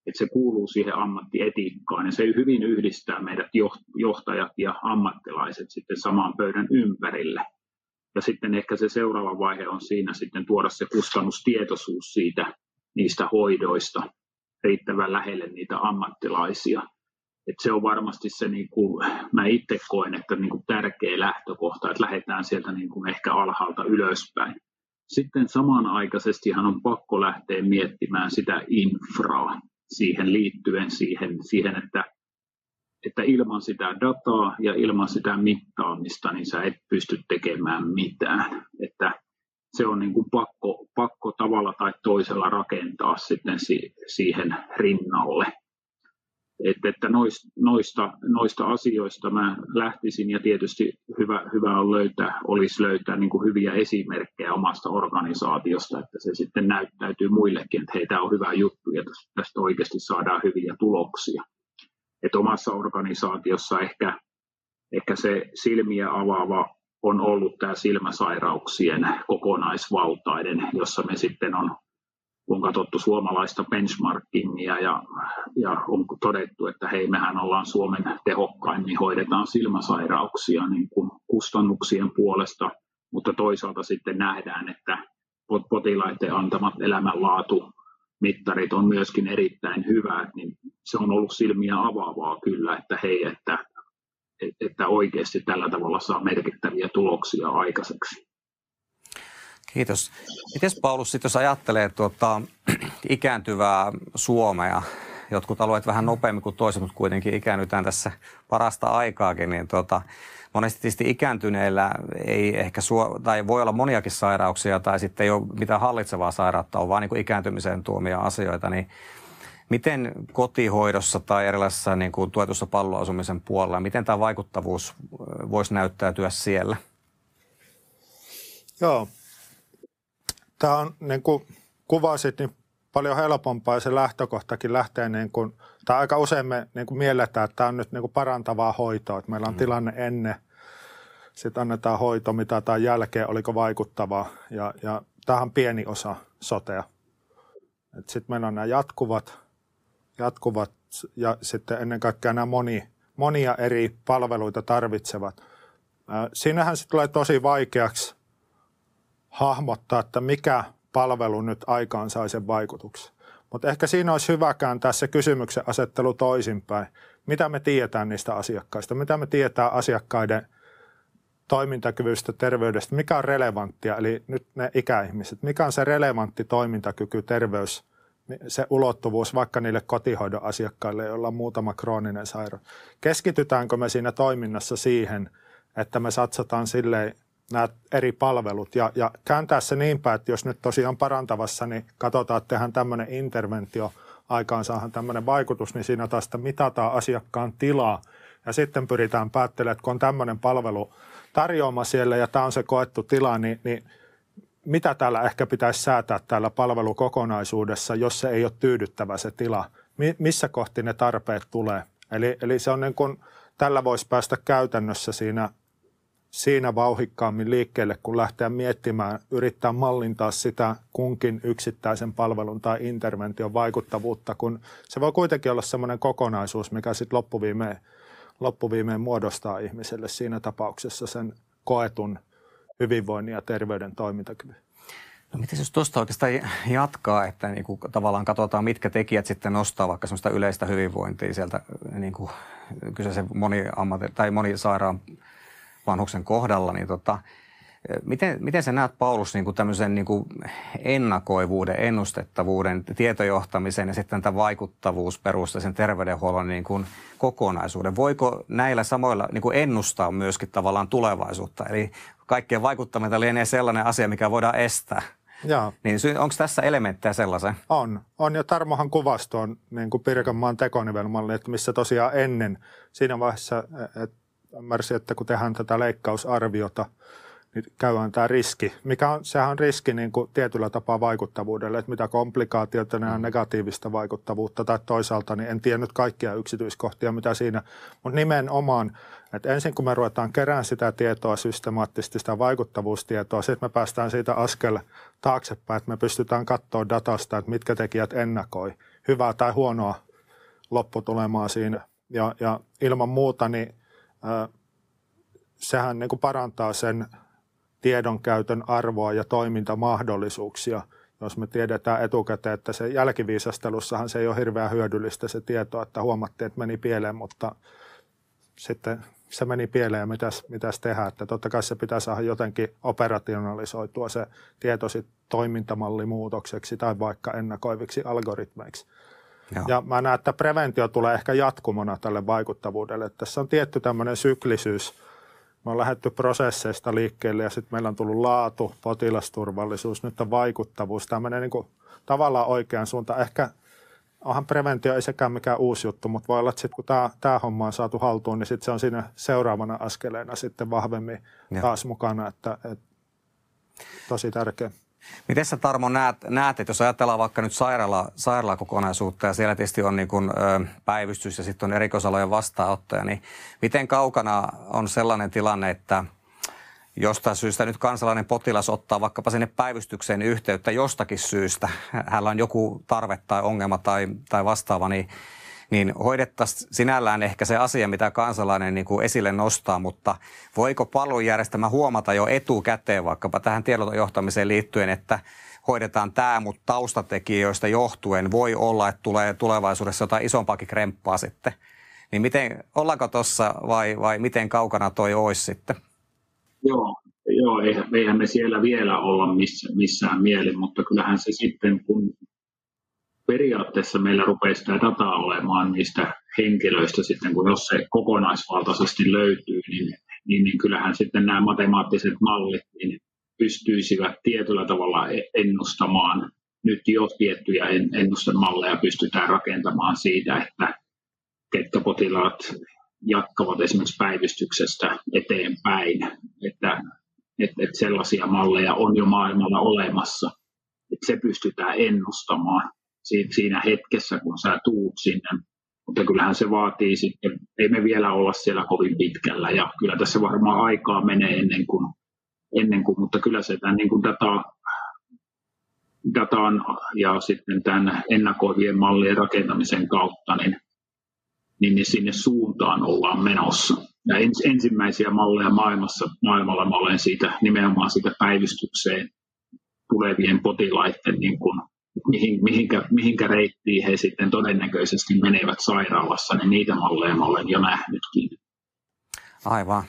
että se kuuluu siihen ammattietiikkaan ja se hyvin yhdistää meidät johtajat ja ammattilaiset sitten saman pöydän ympärille. Ja sitten ehkä se seuraava vaihe on siinä sitten tuoda se kustannustietoisuus siitä niistä hoidoista riittävän lähelle niitä ammattilaisia. Et se on varmasti se, niin kuin, mä itse koen, että niin kuin tärkeä lähtökohta, että lähdetään sieltä niin kuin ehkä alhaalta ylöspäin. Sitten samanaikaisesti on pakko lähteä miettimään sitä infraa, siihen liittyen siihen, siihen että, että ilman sitä dataa ja ilman sitä mittaamista, niin sä et pysty tekemään mitään. Että se on niin kuin pakko, pakko tavalla tai toisella rakentaa sitten si, siihen rinnalle. Että, että noista, noista asioista mä lähtisin ja tietysti hyvä, hyvä on löytää, olisi löytää niin kuin hyviä esimerkkejä omasta organisaatiosta, että se sitten näyttäytyy muillekin, että hei, tämä on hyvä juttu ja tästä oikeasti saadaan hyviä tuloksia. Että omassa organisaatiossa ehkä, ehkä se silmiä avaava on ollut tämä silmäsairauksien kokonaisvaltainen, jossa me sitten on on katsottu suomalaista benchmarkingia ja, ja on todettu, että hei, mehän ollaan Suomen tehokkain, niin hoidetaan silmäsairauksia niin kuin kustannuksien puolesta, mutta toisaalta sitten nähdään, että potilaiden antamat elämänlaatu mittarit on myöskin erittäin hyvät, niin se on ollut silmiä avaavaa kyllä, että hei, että, että oikeasti tällä tavalla saa merkittäviä tuloksia aikaiseksi. Kiitos. Miten Paulus, sit jos ajattelee tuota, ikääntyvää Suomea, jotkut alueet vähän nopeammin kuin toiset, mutta kuitenkin ikäännytään tässä parasta aikaakin, niin tuota, monesti tietysti ikääntyneillä ei ehkä suo, tai voi olla moniakin sairauksia tai sitten ei ole mitään hallitsevaa sairautta, on vaan niin kuin ikääntymiseen tuomia asioita, niin miten kotihoidossa tai erilaisessa niin kuin tuetussa palloasumisen puolella, miten tämä vaikuttavuus voisi näyttäytyä siellä? Joo, tämä on niin kuin kuvasit, niin paljon helpompaa ja se lähtökohtakin lähtee niin kuin, tai aika usein me niin kuin mielletään, että tämä on nyt niin kuin parantavaa hoitoa, että meillä on mm. tilanne ennen, sitten annetaan hoito, mitä tai jälkeen, oliko vaikuttavaa ja, ja tämähän on pieni osa sotea. Sitten meillä on nämä jatkuvat, jatkuvat ja sitten ennen kaikkea nämä moni, monia eri palveluita tarvitsevat. Siinähän se tulee tosi vaikeaksi hahmottaa, että mikä palvelu nyt aikaan sai sen vaikutuksen. Mutta ehkä siinä olisi hyvä kääntää se kysymyksen asettelu toisinpäin. Mitä me tiedetään niistä asiakkaista? Mitä me tiedetään asiakkaiden toimintakyvystä, terveydestä? Mikä on relevanttia? Eli nyt ne ikäihmiset. Mikä on se relevantti toimintakyky, terveys, se ulottuvuus vaikka niille kotihoidon asiakkaille, joilla on muutama krooninen sairaus? Keskitytäänkö me siinä toiminnassa siihen, että me satsataan silleen nämä eri palvelut ja, ja kääntää se niin päin, että jos nyt tosiaan parantavassa, niin katsotaan, että tehdään tämmöinen interventio, aikaan saadaan tämmöinen vaikutus, niin siinä taas mitataan asiakkaan tilaa ja sitten pyritään päättelemään, että kun on tämmöinen palvelu tarjoama siellä ja tämä on se koettu tila, niin, niin mitä täällä ehkä pitäisi säätää täällä palvelukokonaisuudessa, jos se ei ole tyydyttävä se tila, missä kohti ne tarpeet tulee. Eli, eli se on niin kuin, tällä voisi päästä käytännössä siinä siinä vauhikkaammin liikkeelle, kun lähteä miettimään, yrittää mallintaa sitä kunkin yksittäisen palvelun tai intervention vaikuttavuutta, kun se voi kuitenkin olla sellainen kokonaisuus, mikä sitten loppuviimeen, loppuviimeen muodostaa ihmiselle siinä tapauksessa sen koetun hyvinvoinnin ja terveyden toimintakyvyn. No miten jos tuosta oikeastaan jatkaa, että niin kuin tavallaan katsotaan, mitkä tekijät sitten nostaa vaikka sellaista yleistä hyvinvointia sieltä niin kuin kyseisen moni, ammatti, tai moni sairaan vanhuksen kohdalla, niin tota, miten, miten sä näet Paulus niin kuin tämmöisen niin kuin ennakoivuuden, ennustettavuuden, tietojohtamisen ja sitten tämän vaikuttavuusperusteisen terveydenhuollon niin kuin kokonaisuuden? Voiko näillä samoilla niin kuin ennustaa myöskin tavallaan tulevaisuutta? Eli kaikkien vaikuttaminen lienee sellainen asia, mikä voidaan estää. Joo. Niin onko tässä elementtejä sellaisen? On. On ja Tarmohan kuvasto on niin kuin Pirkanmaan tekonivelmalli, että missä tosiaan ennen siinä vaiheessa, että ymmärsin, että kun tehdään tätä leikkausarviota, niin käydään tämä riski, mikä on, sehän on riski niin kuin tietyllä tapaa vaikuttavuudelle, että mitä komplikaatioita, ne on mm. negatiivista vaikuttavuutta tai toisaalta, niin en tiedä nyt kaikkia yksityiskohtia, mitä siinä, mutta nimenomaan, että ensin kun me ruvetaan kerään sitä tietoa systemaattisesti, sitä vaikuttavuustietoa, sitten me päästään siitä askel taaksepäin, että me pystytään katsoa datasta, että mitkä tekijät ennakoi hyvää tai huonoa lopputulemaa siinä. Ja, ja ilman muuta, niin sehän niin kuin parantaa sen tiedon käytön arvoa ja toimintamahdollisuuksia, jos me tiedetään etukäteen, että se jälkiviisastelussahan se ei ole hirveän hyödyllistä se tieto, että huomattiin, että meni pieleen, mutta sitten se meni pieleen ja mitäs, mitäs tehdään. Että totta kai se pitää saada jotenkin operationalisoitua se tieto toimintamallimuutokseksi tai vaikka ennakoiviksi algoritmeiksi. Joo. Ja mä näen, että preventio tulee ehkä jatkumona tälle vaikuttavuudelle. Että tässä on tietty tämmöinen syklisyys. Me on lähdetty prosesseista liikkeelle ja sitten meillä on tullut laatu, potilasturvallisuus, nyt on vaikuttavuus. Tämmöinen niin kuin tavallaan oikean suuntaan. Ehkä onhan preventio ei sekään mikään uusi juttu, mutta voi olla, että sitten kun tämä, tämä homma on saatu haltuun, niin sitten se on siinä seuraavana askeleena sitten vahvemmin Joo. taas mukana, että, että tosi tärkeä. Miten sä Tarmo näet, näet, että jos ajatellaan vaikka nyt sairaala, sairaalakokonaisuutta ja siellä tietysti on niin kuin, ö, päivystys ja sitten on erikoisalojen vastaanottaja, niin miten kaukana on sellainen tilanne, että jostain syystä nyt kansalainen potilas ottaa vaikkapa sinne päivystykseen yhteyttä jostakin syystä, hänellä on joku tarve tai ongelma tai, tai vastaava, niin niin hoidettaisiin sinällään ehkä se asia, mitä kansalainen niin kuin esille nostaa, mutta voiko palvelujärjestelmä huomata jo etukäteen vaikkapa tähän tiedotojohtamiseen liittyen, että hoidetaan tämä, mutta taustatekijöistä johtuen voi olla, että tulee tulevaisuudessa jotain isompaakin kremppaa sitten. Niin miten, ollaanko tuossa vai, vai miten kaukana toi olisi sitten? Joo, joo eihän, eihän me siellä vielä olla missä, missään mielin, mutta kyllähän se sitten, kun periaatteessa meillä rupeaa sitä dataa olemaan niistä henkilöistä sitten, kun jos se kokonaisvaltaisesti löytyy, niin, niin, niin kyllähän sitten nämä matemaattiset mallit niin pystyisivät tietyllä tavalla e-, ennustamaan nyt jo tiettyjä ennustemalleja pystytään rakentamaan siitä, että ketkä potilaat jatkavat esimerkiksi päivystyksestä eteenpäin, että, että, että sellaisia malleja on jo maailmalla olemassa, että se pystytään ennustamaan siinä hetkessä, kun sä tuut sinne. Mutta kyllähän se vaatii sitten, ei me vielä olla siellä kovin pitkällä ja kyllä tässä varmaan aikaa menee ennen kuin, ennen kuin mutta kyllä se tämän niin kuin data, datan ja sitten tämän ennakoivien mallien rakentamisen kautta, niin, niin, niin sinne suuntaan ollaan menossa. Ja ens, ensimmäisiä malleja maailmassa, maailmalla mä olen siitä nimenomaan siitä päivystykseen tulevien potilaiden niin kuin, mihin, mihinkä, mihinkä reittiin he sitten todennäköisesti menevät sairaalassa, niin niitä malleja mä olen jo nähnytkin. Aivan.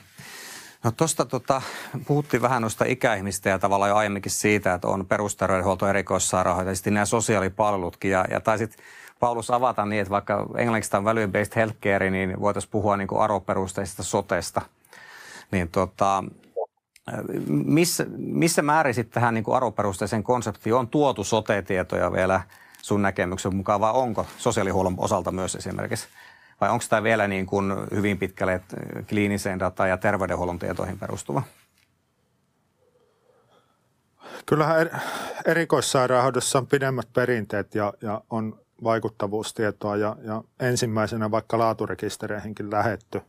No tuosta tota, puhuttiin vähän noista ikäihmistä ja tavallaan jo aiemminkin siitä, että on perusterveydenhuolto, erikoissairaanhoito ja sitten nämä sosiaalipalvelutkin. Ja, ja taisit Paulus avata niin, että vaikka englanniksi on value-based healthcare, niin voitaisiin puhua niin kuin arvoperusteisesta sotesta. Niin tota, missä, missä määrin sitten tähän niin kuin konseptiin on tuotu sote-tietoja vielä sun näkemyksen mukaan, vai onko sosiaalihuollon osalta myös esimerkiksi? Vai onko tämä vielä niin kuin hyvin pitkälle kliiniseen dataan ja terveydenhuollon tietoihin perustuva? Kyllähän er, erikoissairaanhoidossa on pidemmät perinteet ja, ja on vaikuttavuustietoa ja, ja ensimmäisenä vaikka laaturekistereihinkin lähetty.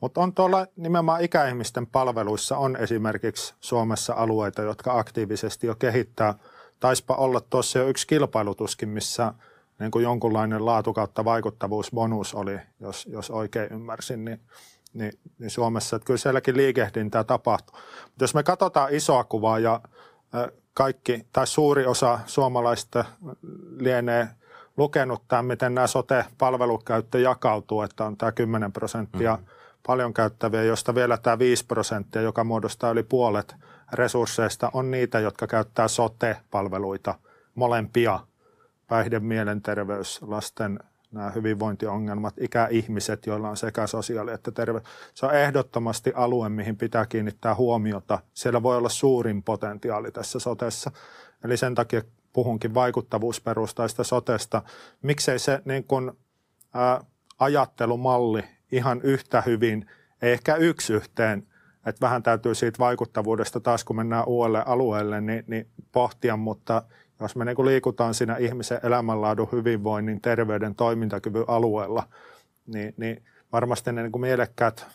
Mutta on tuolla nimenomaan ikäihmisten palveluissa on esimerkiksi Suomessa alueita, jotka aktiivisesti jo kehittää. Taispa olla tuossa jo yksi kilpailutuskin, missä niin kuin jonkunlainen laatu kautta vaikuttavuusbonus oli, jos, jos oikein ymmärsin, niin, niin, niin Suomessa, että kyllä sielläkin liikehdintää tapahtuu. Mutta jos me katsotaan isoa kuvaa ja kaikki tai suuri osa suomalaista lienee lukenut tämän, miten nämä sote-palvelukäyttö jakautuu, että on tämä 10 prosenttia mm-hmm. Paljon käyttäviä, josta vielä tämä 5 prosenttia, joka muodostaa yli puolet resursseista, on niitä, jotka käyttää sote-palveluita molempia – päihde, mielenterveys, lasten nämä hyvinvointiongelmat, ikäihmiset, joilla on sekä sosiaali- että terveys. Se on ehdottomasti alue, mihin pitää kiinnittää huomiota. Siellä voi olla suurin potentiaali tässä sotessa. Eli sen takia puhunkin vaikuttavuusperustaista sotesta. Miksei se niin kuin, ää, ajattelumalli ihan yhtä hyvin, ehkä yksi yhteen, että vähän täytyy siitä vaikuttavuudesta taas, kun mennään uudelle alueelle, niin, niin pohtia, mutta jos me niin liikutaan siinä ihmisen elämänlaadun, hyvinvoinnin, terveyden, toimintakyvyn alueella, niin, niin varmasti ne niin mielekkäät,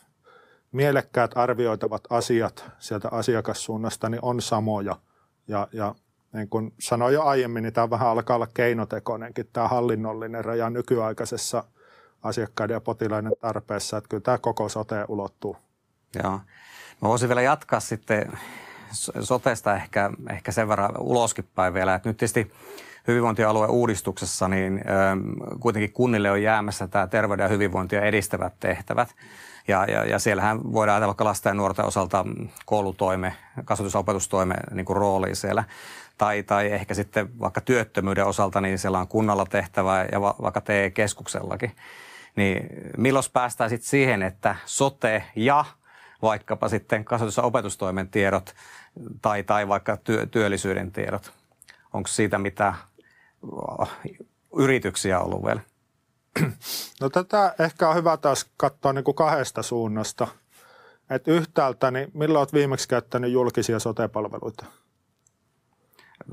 mielekkäät arvioitavat asiat sieltä asiakassuunnasta niin on samoja. Ja, ja niin kuin sanoin jo aiemmin, niin tämä vähän alkaa olla keinotekoinenkin, tämä hallinnollinen raja nykyaikaisessa asiakkaiden ja potilaiden tarpeessa, että kyllä tämä koko sote ulottuu. Joo. Mä voisin vielä jatkaa sitten sotesta ehkä, ehkä sen verran uloskin päin vielä, että nyt tietysti hyvinvointialueen uudistuksessa niin ö, kuitenkin kunnille on jäämässä tämä terveyden ja hyvinvointia edistävät tehtävät. Ja, ja, ja siellähän voidaan ajatella vaikka lasten ja nuorten osalta koulutoime, kasvatus- ja opetustoime niin kuin rooli siellä. Tai, tai ehkä sitten vaikka työttömyyden osalta, niin siellä on kunnalla tehtävä ja va, vaikka TE-keskuksellakin. Niin milloin päästään sitten siihen, että sote ja vaikkapa sitten kasvatus- ja opetustoimen tiedot tai, tai vaikka työ, työllisyyden tiedot. Onko siitä mitä uh, yrityksiä ollut vielä? No tätä ehkä on hyvä taas katsoa niin kuin kahdesta suunnasta. Et yhtäältä, niin milloin olet viimeksi käyttänyt julkisia sotepalveluita?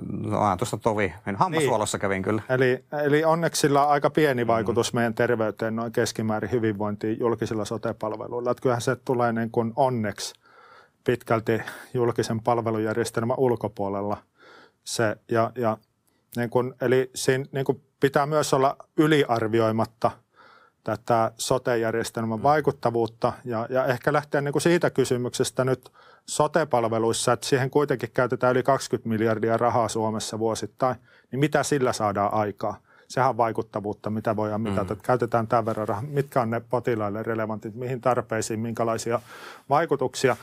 No tuosta tovi. Hammashuollossa niin. kävin kyllä. Eli, eli onneksi sillä on aika pieni vaikutus mm. meidän terveyteen, noin keskimäärin hyvinvointiin julkisilla sotepalveluilla. Että kyllähän se tulee niin kuin onneksi pitkälti julkisen palvelujärjestelmän ulkopuolella. Se, ja, ja niin kun, eli siinä niin kun pitää myös olla yliarvioimatta tätä sote-järjestelmän mm. vaikuttavuutta ja, ja ehkä lähteä niin siitä kysymyksestä nyt sote-palveluissa, että siihen kuitenkin käytetään yli 20 miljardia rahaa Suomessa vuosittain, niin mitä sillä saadaan aikaa? Sehän on vaikuttavuutta, mitä voidaan mitata. Mm. Käytetään tämän verran rahaa. Mitkä on ne potilaille relevantit, mihin tarpeisiin, minkälaisia vaikutuksia.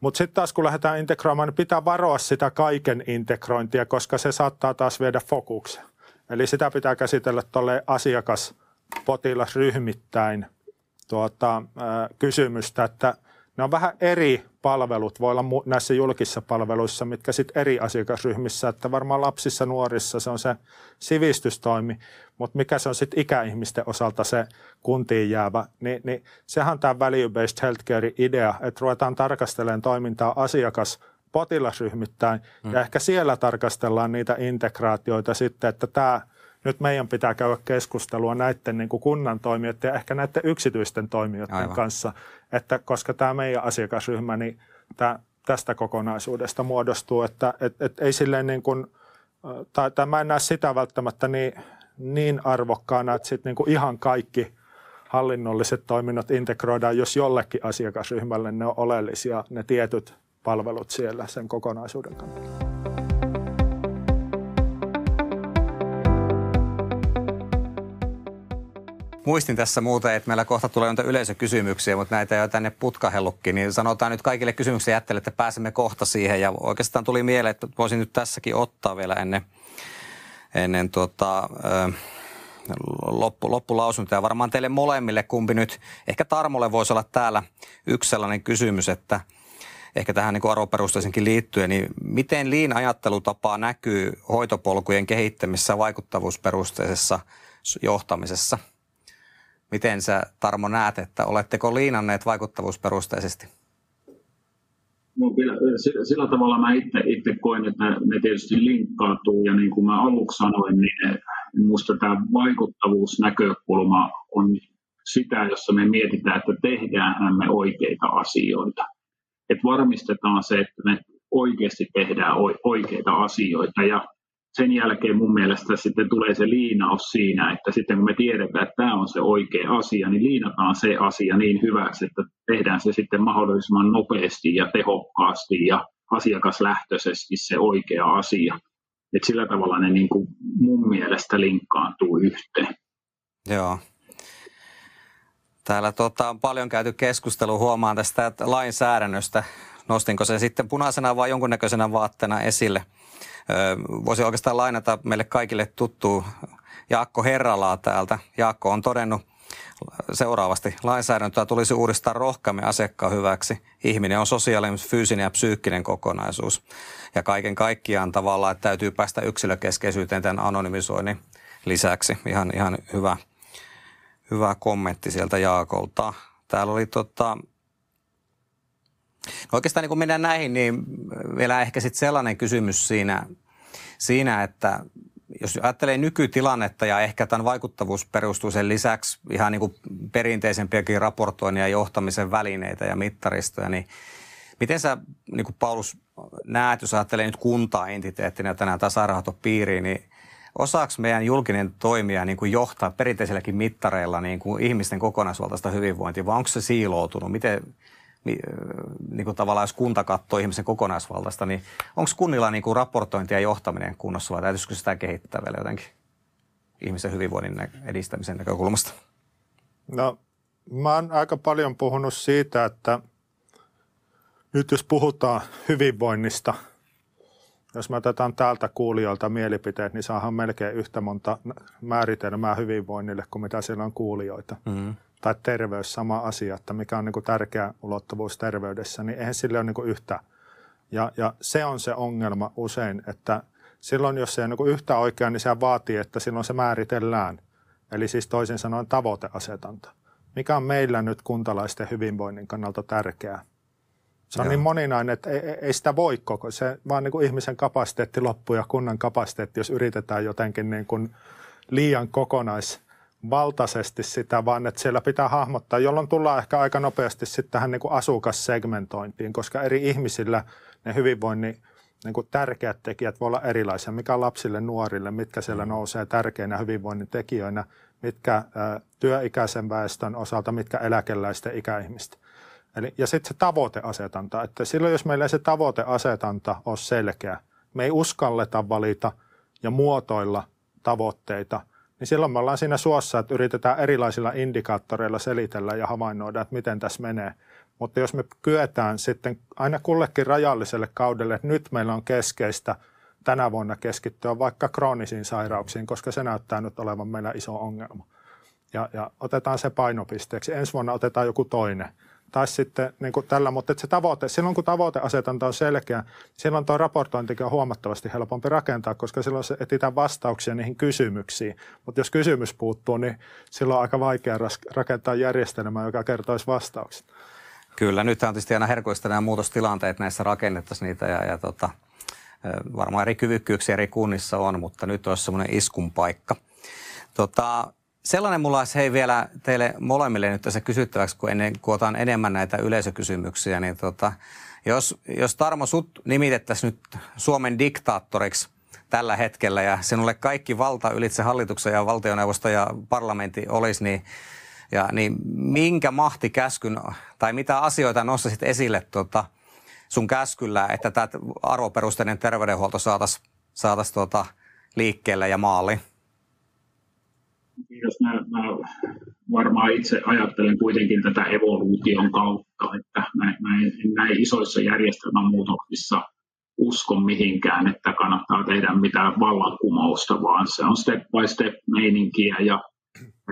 Mutta sitten taas kun lähdetään integroimaan, niin pitää varoa sitä kaiken integrointia, koska se saattaa taas viedä fokuksen. Eli sitä pitää käsitellä tuolle asiakas potilasryhmittäin tuota, ää, kysymystä, että ne on vähän eri palvelut, voi olla näissä julkisissa palveluissa, mitkä sitten eri asiakasryhmissä, että varmaan lapsissa, nuorissa se on se sivistystoimi, mutta mikä se on sitten ikäihmisten osalta se kuntiin jäävä, niin, niin sehän on tämä value-based healthcare idea, että ruvetaan tarkastelemaan toimintaa asiakas potilasryhmittäin. Mm. ja ehkä siellä tarkastellaan niitä integraatioita sitten, että tämä nyt meidän pitää käydä keskustelua näiden niin kuin kunnan toimijoiden ja ehkä näiden yksityisten toimijoiden Aivan. kanssa, että koska tämä meidän asiakasryhmä, niin tämä, tästä kokonaisuudesta muodostuu, että et, et ei silleen niin kuin, tai, tai mä en näe sitä välttämättä niin, niin arvokkaana, että sitten niin kuin ihan kaikki hallinnolliset toiminnot integroidaan, jos jollekin asiakasryhmälle ne on oleellisia, ne tietyt palvelut siellä sen kokonaisuuden kannalta. Muistin tässä muuten, että meillä kohta tulee noita yleisökysymyksiä, mutta näitä ei ole tänne putkahellutkin, niin sanotaan nyt kaikille kysymyksiä jättele, että pääsemme kohta siihen. Ja oikeastaan tuli mieleen, että voisin nyt tässäkin ottaa vielä ennen, ennen tuota, loppu, loppulausuntoja. Varmaan teille molemmille kumpi nyt, ehkä Tarmolle voisi olla täällä yksi sellainen kysymys, että ehkä tähän niin arvoperusteisenkin liittyen, niin miten liin ajattelutapa näkyy hoitopolkujen kehittämisessä vaikuttavuusperusteisessa johtamisessa? Miten sä Tarmo näet, että oletteko liinanneet vaikuttavuusperusteisesti? No, sillä tavalla mä itse, itse koen, että ne tietysti linkkautuu ja niin kuin mä aluksi sanoin, niin minusta tämä vaikuttavuusnäkökulma on sitä, jossa me mietitään, että tehdään me oikeita asioita. Että varmistetaan se, että me oikeasti tehdään oikeita asioita ja sen jälkeen mun mielestä sitten tulee se liinaus siinä, että sitten kun me tiedetään, että tämä on se oikea asia, niin liinataan se asia niin hyväksi, että tehdään se sitten mahdollisimman nopeasti ja tehokkaasti ja asiakaslähtöisesti se oikea asia. Et sillä tavalla ne niin kuin mun mielestä linkkaantuu yhteen. Joo. Täällä tota, on paljon käyty keskustelua, huomaan tästä lainsäädännöstä. Nostinko se sitten punaisena vai jonkunnäköisenä vaatteena esille? Voisi oikeastaan lainata meille kaikille tuttu Jaakko Herralaa täältä. Jaakko on todennut seuraavasti. Lainsäädäntöä tulisi uudistaa rohkeammin asiakkaan hyväksi. Ihminen on sosiaalinen, fyysinen ja psyykkinen kokonaisuus. Ja kaiken kaikkiaan tavallaan, että täytyy päästä yksilökeskeisyyteen tämän anonymisoinnin lisäksi. Ihan, ihan hyvä, hyvä kommentti sieltä Jaakolta. Täällä oli tota, No oikeastaan niin kun mennään näihin, niin vielä ehkä sitten sellainen kysymys siinä, siinä, että jos ajattelee nykytilannetta ja ehkä tämän vaikuttavuus perustuu sen lisäksi ihan niin perinteisempiäkin raportoinnin ja johtamisen välineitä ja mittaristoja, niin miten sä niin kuin Paulus näet, jos ajattelee nyt kuntaa entiteettinä tänään tasa-arvopiiriin, niin osaako meidän julkinen toimija niin kuin johtaa perinteisilläkin mittareilla niin kuin ihmisten kokonaisvaltaista hyvinvointia, vai onko se siiloutunut? Miten, niin kuin tavallaan jos kunta katsoo ihmisen kokonaisvaltaista, niin onko kunnilla niin kuin raportointi ja johtaminen kunnossa vai täytyisikö sitä kehittää vielä jotenkin ihmisen hyvinvoinnin edistämisen näkökulmasta? No, mä oon aika paljon puhunut siitä, että nyt jos puhutaan hyvinvoinnista, jos me otetaan täältä kuulijoilta mielipiteet, niin saahan melkein yhtä monta määritelmää hyvinvoinnille kuin mitä siellä on kuulijoita. Mm-hmm tai terveys sama asia, että mikä on niin kuin tärkeä ulottuvuus terveydessä, niin eihän sille ole niin kuin yhtä. Ja, ja se on se ongelma usein, että silloin jos se on niin kuin yhtä oikea, niin se vaatii, että silloin se määritellään. Eli siis toisin sanoen tavoiteasetanta. Mikä on meillä nyt kuntalaisten hyvinvoinnin kannalta tärkeää? Se on Joo. niin moninainen, että ei, ei sitä voi koko. Se vaan niin kuin ihmisen kapasiteetti loppuu ja kunnan kapasiteetti, jos yritetään jotenkin niin kuin liian kokonais valtaisesti sitä, vaan että siellä pitää hahmottaa, jolloin tullaan ehkä aika nopeasti sitten tähän niin kuin asukassegmentointiin, koska eri ihmisillä ne hyvinvoinnin niin kuin tärkeät tekijät voi olla erilaisia, mikä lapsille, nuorille, mitkä siellä mm. nousee tärkeinä hyvinvoinnin tekijöinä, mitkä ä, työikäisen väestön osalta, mitkä eläkeläisten ikäihmistä. Eli, ja sitten se tavoiteasetanta, että silloin jos meillä ei se tavoiteasetanta ole selkeä, me ei uskalleta valita ja muotoilla tavoitteita – niin silloin me ollaan siinä suossa, että yritetään erilaisilla indikaattoreilla selitellä ja havainnoida, että miten tässä menee. Mutta jos me kyetään sitten aina kullekin rajalliselle kaudelle, että nyt meillä on keskeistä tänä vuonna keskittyä vaikka kroonisiin sairauksiin, koska se näyttää nyt olevan meillä iso ongelma. Ja, ja otetaan se painopisteeksi. Ensi vuonna otetaan joku toinen – tai sitten niin kuin tällä, mutta että se tavoite, silloin kun tavoiteasetanta on selkeä, silloin tuo raportointikin on huomattavasti helpompi rakentaa, koska silloin se etsitään vastauksia niihin kysymyksiin. Mutta jos kysymys puuttuu, niin silloin on aika vaikea rakentaa järjestelmää, joka kertoisi vastaukset. Kyllä, nyt on tietysti aina herkuista nämä muutostilanteet, näissä rakennettaisiin niitä ja, ja tota, varmaan eri kyvykkyyksiä eri kunnissa on, mutta nyt olisi semmoinen iskun paikka. Tota, Sellainen mulla olisi hei vielä teille molemmille nyt tässä kysyttäväksi, kun, ennen, kun otan enemmän näitä yleisökysymyksiä, niin tota, jos, jos Tarmo sut nimitettäisiin nyt Suomen diktaattoriksi tällä hetkellä ja sinulle kaikki valta ylitse hallituksen ja valtioneuvosto ja parlamentti olisi, niin, ja, niin minkä mahtikäskyn tai mitä asioita nostaisit esille tota, sun käskyllä, että tämä arvoperusteinen terveydenhuolto saataisiin saatais, tota, liikkeelle ja maaliin? Kiitos. Mä, mä varmaan itse ajattelen kuitenkin tätä evoluution kautta, että mä, mä en, en näin isoissa järjestelmän muutoksissa usko mihinkään, että kannattaa tehdä mitään vallankumousta, vaan se on step by step meininkiä ja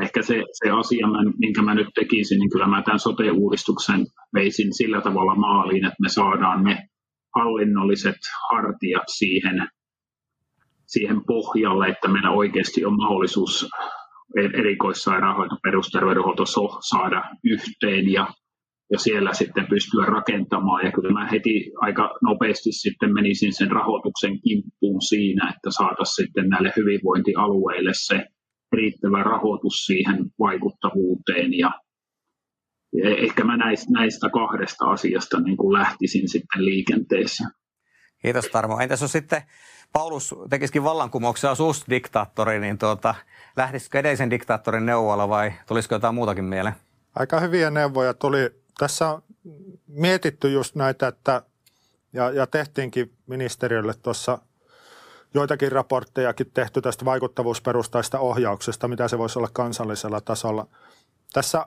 ehkä se, se asia, minkä mä nyt tekisin, niin kyllä mä tämän sote-uudistuksen veisin sillä tavalla maaliin, että me saadaan ne hallinnolliset hartiat siihen, siihen pohjalle, että meillä oikeasti on mahdollisuus erikoissairaanhoito, perusterveydenhuolto saada yhteen ja, ja siellä sitten pystyä rakentamaan. Ja kyllä mä heti aika nopeasti sitten menisin sen rahoituksen kimppuun siinä, että saataisiin sitten näille hyvinvointialueille se riittävä rahoitus siihen vaikuttavuuteen ja ehkä mä näistä, näistä kahdesta asiasta niin kuin lähtisin sitten liikenteessä. Kiitos Tarmo. Entäs jos sitten Paulus tekisikin vallankumouksen ja diktaattori, niin tuota, lähtisikö edellisen diktaattorin neuvolla vai tulisiko jotain muutakin mieleen? Aika hyviä neuvoja tuli. Tässä on mietitty just näitä, että ja, ja tehtiinkin ministeriölle tuossa joitakin raporttejakin tehty tästä vaikuttavuusperustaista ohjauksesta, mitä se voisi olla kansallisella tasolla. Tässä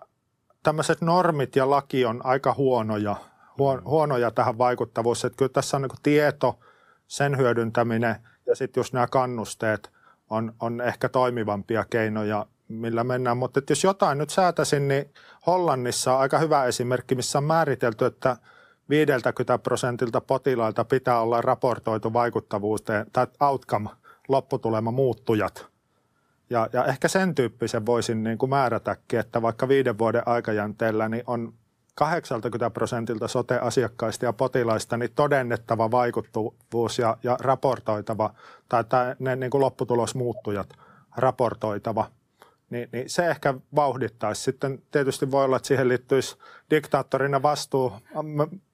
tämmöiset normit ja laki on aika huonoja, huonoja tähän vaikuttavuus. Että kyllä tässä on niin tieto, sen hyödyntäminen ja sitten just nämä kannusteet on, on ehkä toimivampia keinoja, millä mennään. Mutta jos jotain nyt säätäisin, niin Hollannissa on aika hyvä esimerkki, missä on määritelty, että 50 prosentilta potilailta pitää olla raportoitu vaikuttavuuteen tai outcome, lopputulema, muuttujat – ja, ja ehkä sen tyyppisen voisin niin kuin määrätäkin, että vaikka viiden vuoden aikajänteellä niin on 80 prosentilta sote-asiakkaista ja potilaista niin todennettava vaikuttavuus ja, ja raportoitava, tai, tai ne niin kuin lopputulosmuuttujat raportoitava, niin, niin se ehkä vauhdittaisi. Sitten tietysti voi olla, että siihen liittyisi diktaattorina vastuu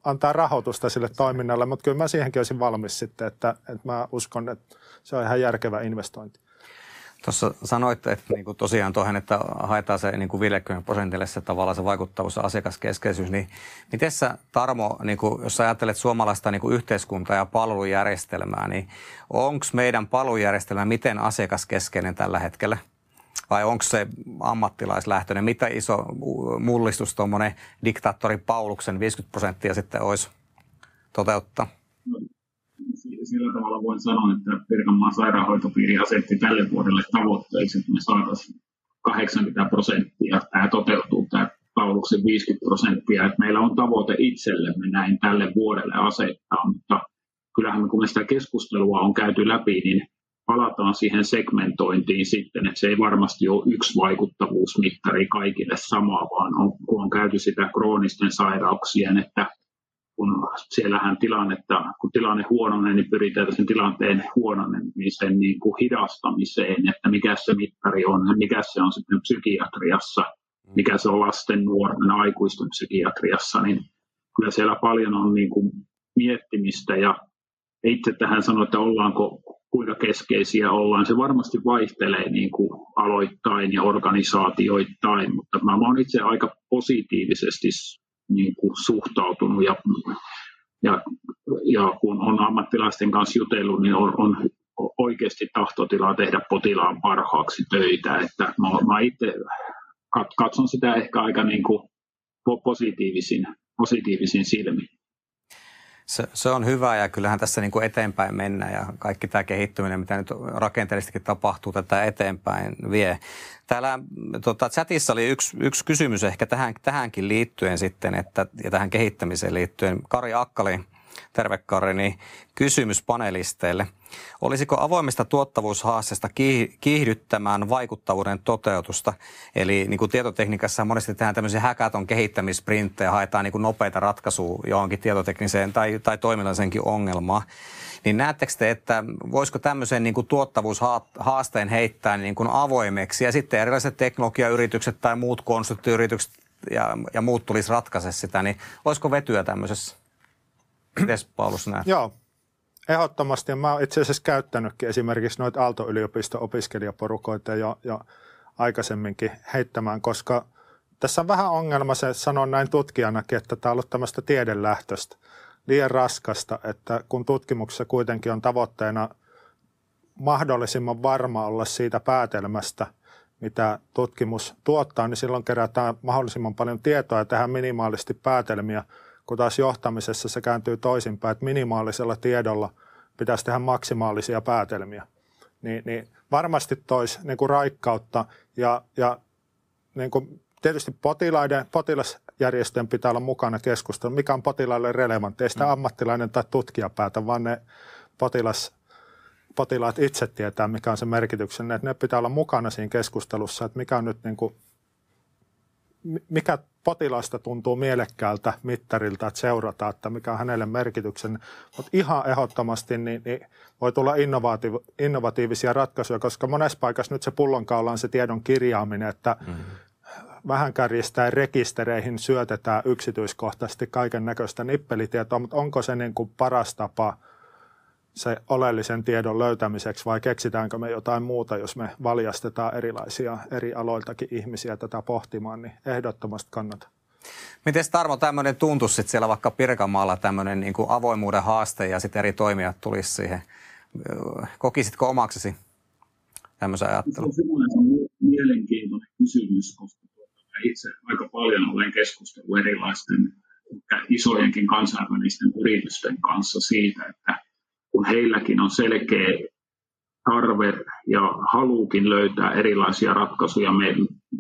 antaa rahoitusta sille toiminnalle, mutta kyllä mä siihenkin olisin valmis sitten, että, että mä uskon, että se on ihan järkevä investointi. Tuossa sanoit, että niin kuin tosiaan tuohon, että haetaan se niin kuin 50 prosentille se tavallaan se vaikuttavuus ja asiakaskeskeisyys, niin miten sä Tarmo, niin kuin, jos sä ajattelet suomalaista niin kuin yhteiskuntaa ja palvelujärjestelmää, niin onko meidän palvelujärjestelmä miten asiakaskeskeinen tällä hetkellä? Vai onko se ammattilaislähtöinen? Mitä iso mullistus tuommoinen diktaattori Pauluksen 50 prosenttia sitten olisi toteuttaa? Sillä tavalla voin sanoa, että Pirkanmaan sairaanhoitopiiri asetti tälle vuodelle tavoitteeksi, että me saataisiin 80 prosenttia. Tämä toteutuu, tämä Pauluksen 50 prosenttia, että meillä on tavoite itsellemme näin tälle vuodelle asettaa, mutta kyllähän kun me sitä keskustelua on käyty läpi, niin palataan siihen segmentointiin sitten, että se ei varmasti ole yksi vaikuttavuusmittari kaikille sama, vaan on, kun on käyty sitä kroonisten sairauksien, että kun siellähän tilannetta, kun tilanne huononee, niin pyritään sen tilanteen huononemisen niin kuin hidastamiseen, että mikä se mittari on mikä se on sitten psykiatriassa, mikä se on lasten, nuorten, aikuisten psykiatriassa, niin kyllä siellä paljon on niin kuin miettimistä ja itse tähän sanoa, että ollaanko kuinka keskeisiä ollaan. Se varmasti vaihtelee niin kuin aloittain ja organisaatioittain, mutta mä olen itse aika positiivisesti niin kuin suhtautunut ja, ja, ja kun on ammattilaisten kanssa jutellut, niin on, on oikeasti tahtotilaa tehdä potilaan parhaaksi töitä. Että mä, mä itse katson sitä ehkä aika niin kuin positiivisin, positiivisin silmin. Se, se on hyvä ja kyllähän tässä niin kuin eteenpäin mennään ja kaikki tämä kehittyminen, mitä nyt rakenteellisestikin tapahtuu, tätä eteenpäin vie. Täällä tota, chatissa oli yksi, yksi kysymys ehkä tähän, tähänkin liittyen sitten, että, ja tähän kehittämiseen liittyen. Kari Akkali Terve Kari, niin kysymys panelisteille. Olisiko avoimesta tuottavuushaasteesta kiihdyttämään vaikuttavuuden toteutusta? Eli niin kuin tietotekniikassa monesti tehdään tämmöisiä häkäton kehittämisprinttejä, haetaan niin kuin nopeita ratkaisuja johonkin tietotekniseen tai, tai toiminnallisenkin ongelmaan. Niin näettekö te, että voisiko tämmöisen niin kuin tuottavuushaasteen heittää niin kuin avoimeksi ja sitten erilaiset teknologiayritykset tai muut konsulttiyritykset ja, ja muut tulisi ratkaise sitä, niin olisiko vetyä tämmöisessä? Mites Paulus näet? Joo, ehdottomasti. Mä oon itse asiassa käyttänytkin esimerkiksi noita Aalto-yliopiston opiskelijaporukoita jo, jo aikaisemminkin heittämään, koska tässä on vähän ongelma se, sanon näin tutkijanakin, että tämä on ollut tämmöistä tiedelähtöistä, liian raskasta, että kun tutkimuksessa kuitenkin on tavoitteena mahdollisimman varma olla siitä päätelmästä, mitä tutkimus tuottaa, niin silloin kerätään mahdollisimman paljon tietoa ja tehdään minimaalisesti päätelmiä, kun taas johtamisessa se kääntyy toisinpäin, että minimaalisella tiedolla pitäisi tehdä maksimaalisia päätelmiä. Niin, niin varmasti toisi niin kuin raikkautta ja, ja niin kuin tietysti potilaiden, potilasjärjestöjen pitää olla mukana keskustelua, mikä on potilaille relevantti. Ei sitä mm. ammattilainen tai tutkija päätä, vaan ne potilas, potilaat itse tietää, mikä on se merkityksen. Että ne pitää olla mukana siinä keskustelussa, että mikä on nyt niin kuin, mikä potilaasta tuntuu mielekkäältä mittarilta, että seurata, että mikä on hänelle merkityksen. Mutta ihan ehdottomasti niin, niin voi tulla innovatiiv- innovatiivisia ratkaisuja, koska monessa paikassa nyt se pullonkaula on se tiedon kirjaaminen, että mm-hmm vähän kärjistäen rekistereihin syötetään yksityiskohtaisesti kaiken näköistä nippelitietoa, mutta onko se niin kuin paras tapa se oleellisen tiedon löytämiseksi vai keksitäänkö me jotain muuta, jos me valjastetaan erilaisia eri aloiltakin ihmisiä tätä pohtimaan, niin ehdottomasti kannata. Miten Tarmo tämmöinen tuntuisi sitten siellä vaikka Pirkanmaalla tämmöinen niin kuin avoimuuden haaste ja sitten eri toimijat tulisi siihen? Kokisitko omaksesi tämmöisen ajattelun? Se on mielenkiintoinen kysymys, koska itse aika paljon olen keskustellut erilaisten isojenkin kansainvälisten yritysten kanssa siitä, että kun heilläkin on selkeä tarve ja haluukin löytää erilaisia ratkaisuja me,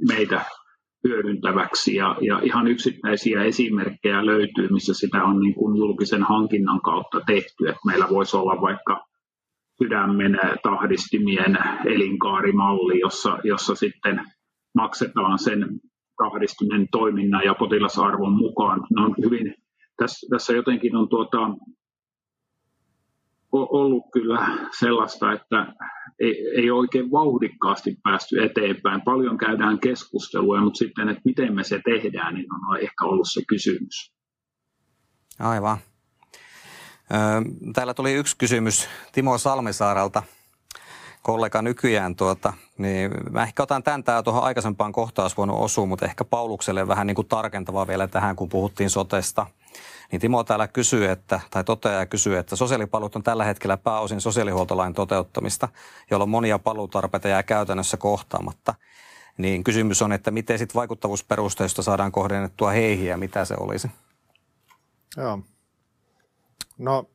meitä hyödyntäväksi ja, ja ihan yksittäisiä esimerkkejä löytyy, missä sitä on niin kuin julkisen hankinnan kautta tehty, että meillä voisi olla vaikka sydämen tahdistimien elinkaarimalli, jossa, jossa sitten maksetaan sen kahdistuneen toiminnan ja potilasarvon mukaan. Ne on hyvin, tässä, tässä jotenkin on tuota, ollut kyllä sellaista, että ei, ei oikein vauhdikkaasti päästy eteenpäin. Paljon käydään keskustelua, mutta sitten, että miten me se tehdään, niin on ehkä ollut se kysymys. Aivan. Täällä tuli yksi kysymys Timo Salmisaaralta – kollega nykyään, tuota, niin mä ehkä otan tämän tää tuohon aikaisempaan kohtaan olisi voinut osua, mutta ehkä Paulukselle vähän niin kuin tarkentava vielä tähän, kun puhuttiin sotesta. Niin Timo täällä kysyy, että, tai toteaa ja kysyy, että sosiaalipalvelut on tällä hetkellä pääosin sosiaalihuoltolain toteuttamista, jolloin monia paluutarpeita jää käytännössä kohtaamatta. Niin kysymys on, että miten sitten vaikuttavuusperusteista saadaan kohdennettua heihin ja mitä se olisi? Joo. No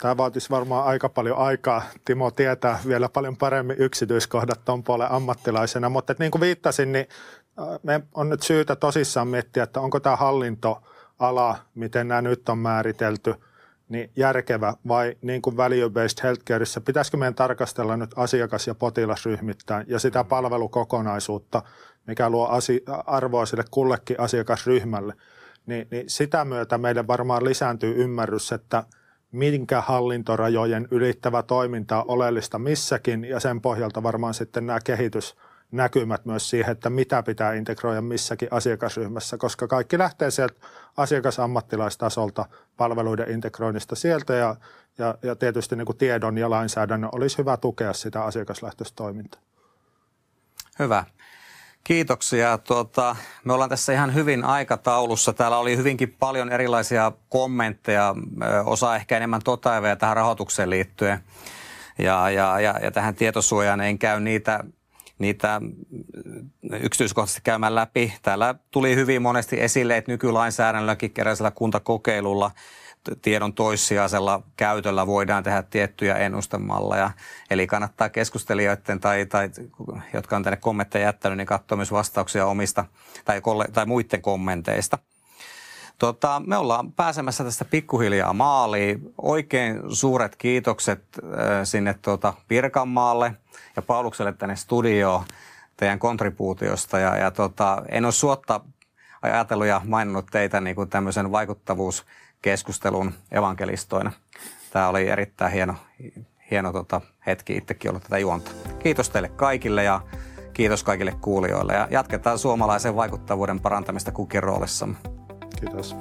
Tämä vaatisi varmaan aika paljon aikaa. Timo tietää vielä paljon paremmin yksityiskohdat tuon puolen ammattilaisena, mutta niin kuin viittasin, niin me on nyt syytä tosissaan miettiä, että onko tämä hallintoala, miten nämä nyt on määritelty, niin järkevä vai niin kuin value-based healthcareissa, pitäisikö meidän tarkastella nyt asiakas- ja potilasryhmittäin ja sitä palvelukokonaisuutta, mikä luo arvoa sille kullekin asiakasryhmälle, niin, niin sitä myötä meille varmaan lisääntyy ymmärrys, että – minkä hallintorajojen ylittävä toiminta on oleellista missäkin ja sen pohjalta varmaan sitten nämä kehitysnäkymät myös siihen, että mitä pitää integroida missäkin asiakasryhmässä, koska kaikki lähtee sieltä asiakasammattilaistasolta palveluiden integroinnista sieltä ja, ja, ja tietysti niin kuin tiedon ja lainsäädännön olisi hyvä tukea sitä asiakaslähtöistä toimintaa. Hyvä. Kiitoksia. Tuota, me ollaan tässä ihan hyvin aikataulussa. Täällä oli hyvinkin paljon erilaisia kommentteja, osa ehkä enemmän totaivia tähän rahoitukseen liittyen. Ja, ja, ja, ja tähän tietosuojaan en käy niitä, niitä yksityiskohtaisesti käymään läpi. Täällä tuli hyvin monesti esille, että nykylainsäädännölläkin keräisellä kuntakokeilulla – tiedon toissijaisella käytöllä voidaan tehdä tiettyjä ennustemalleja. Eli kannattaa keskustelijoiden tai, tai jotka on tänne kommentteja jättänyt, niin katsoa myös vastauksia omista tai, tai muiden kommenteista. Tota, me ollaan pääsemässä tästä pikkuhiljaa maaliin. Oikein suuret kiitokset äh, sinne tuota Pirkanmaalle ja Paulukselle tänne studioon teidän kontribuutiosta. Ja, ja tota, en ole suotta ajatellut ja maininnut teitä niin kuin tämmöisen vaikuttavuus keskustelun evankelistoina. Tämä oli erittäin hieno, hieno tota, hetki itsekin olla tätä juonta. Kiitos teille kaikille ja kiitos kaikille kuulijoille ja jatketaan suomalaisen vaikuttavuuden parantamista kukin roolissamme. Kiitos.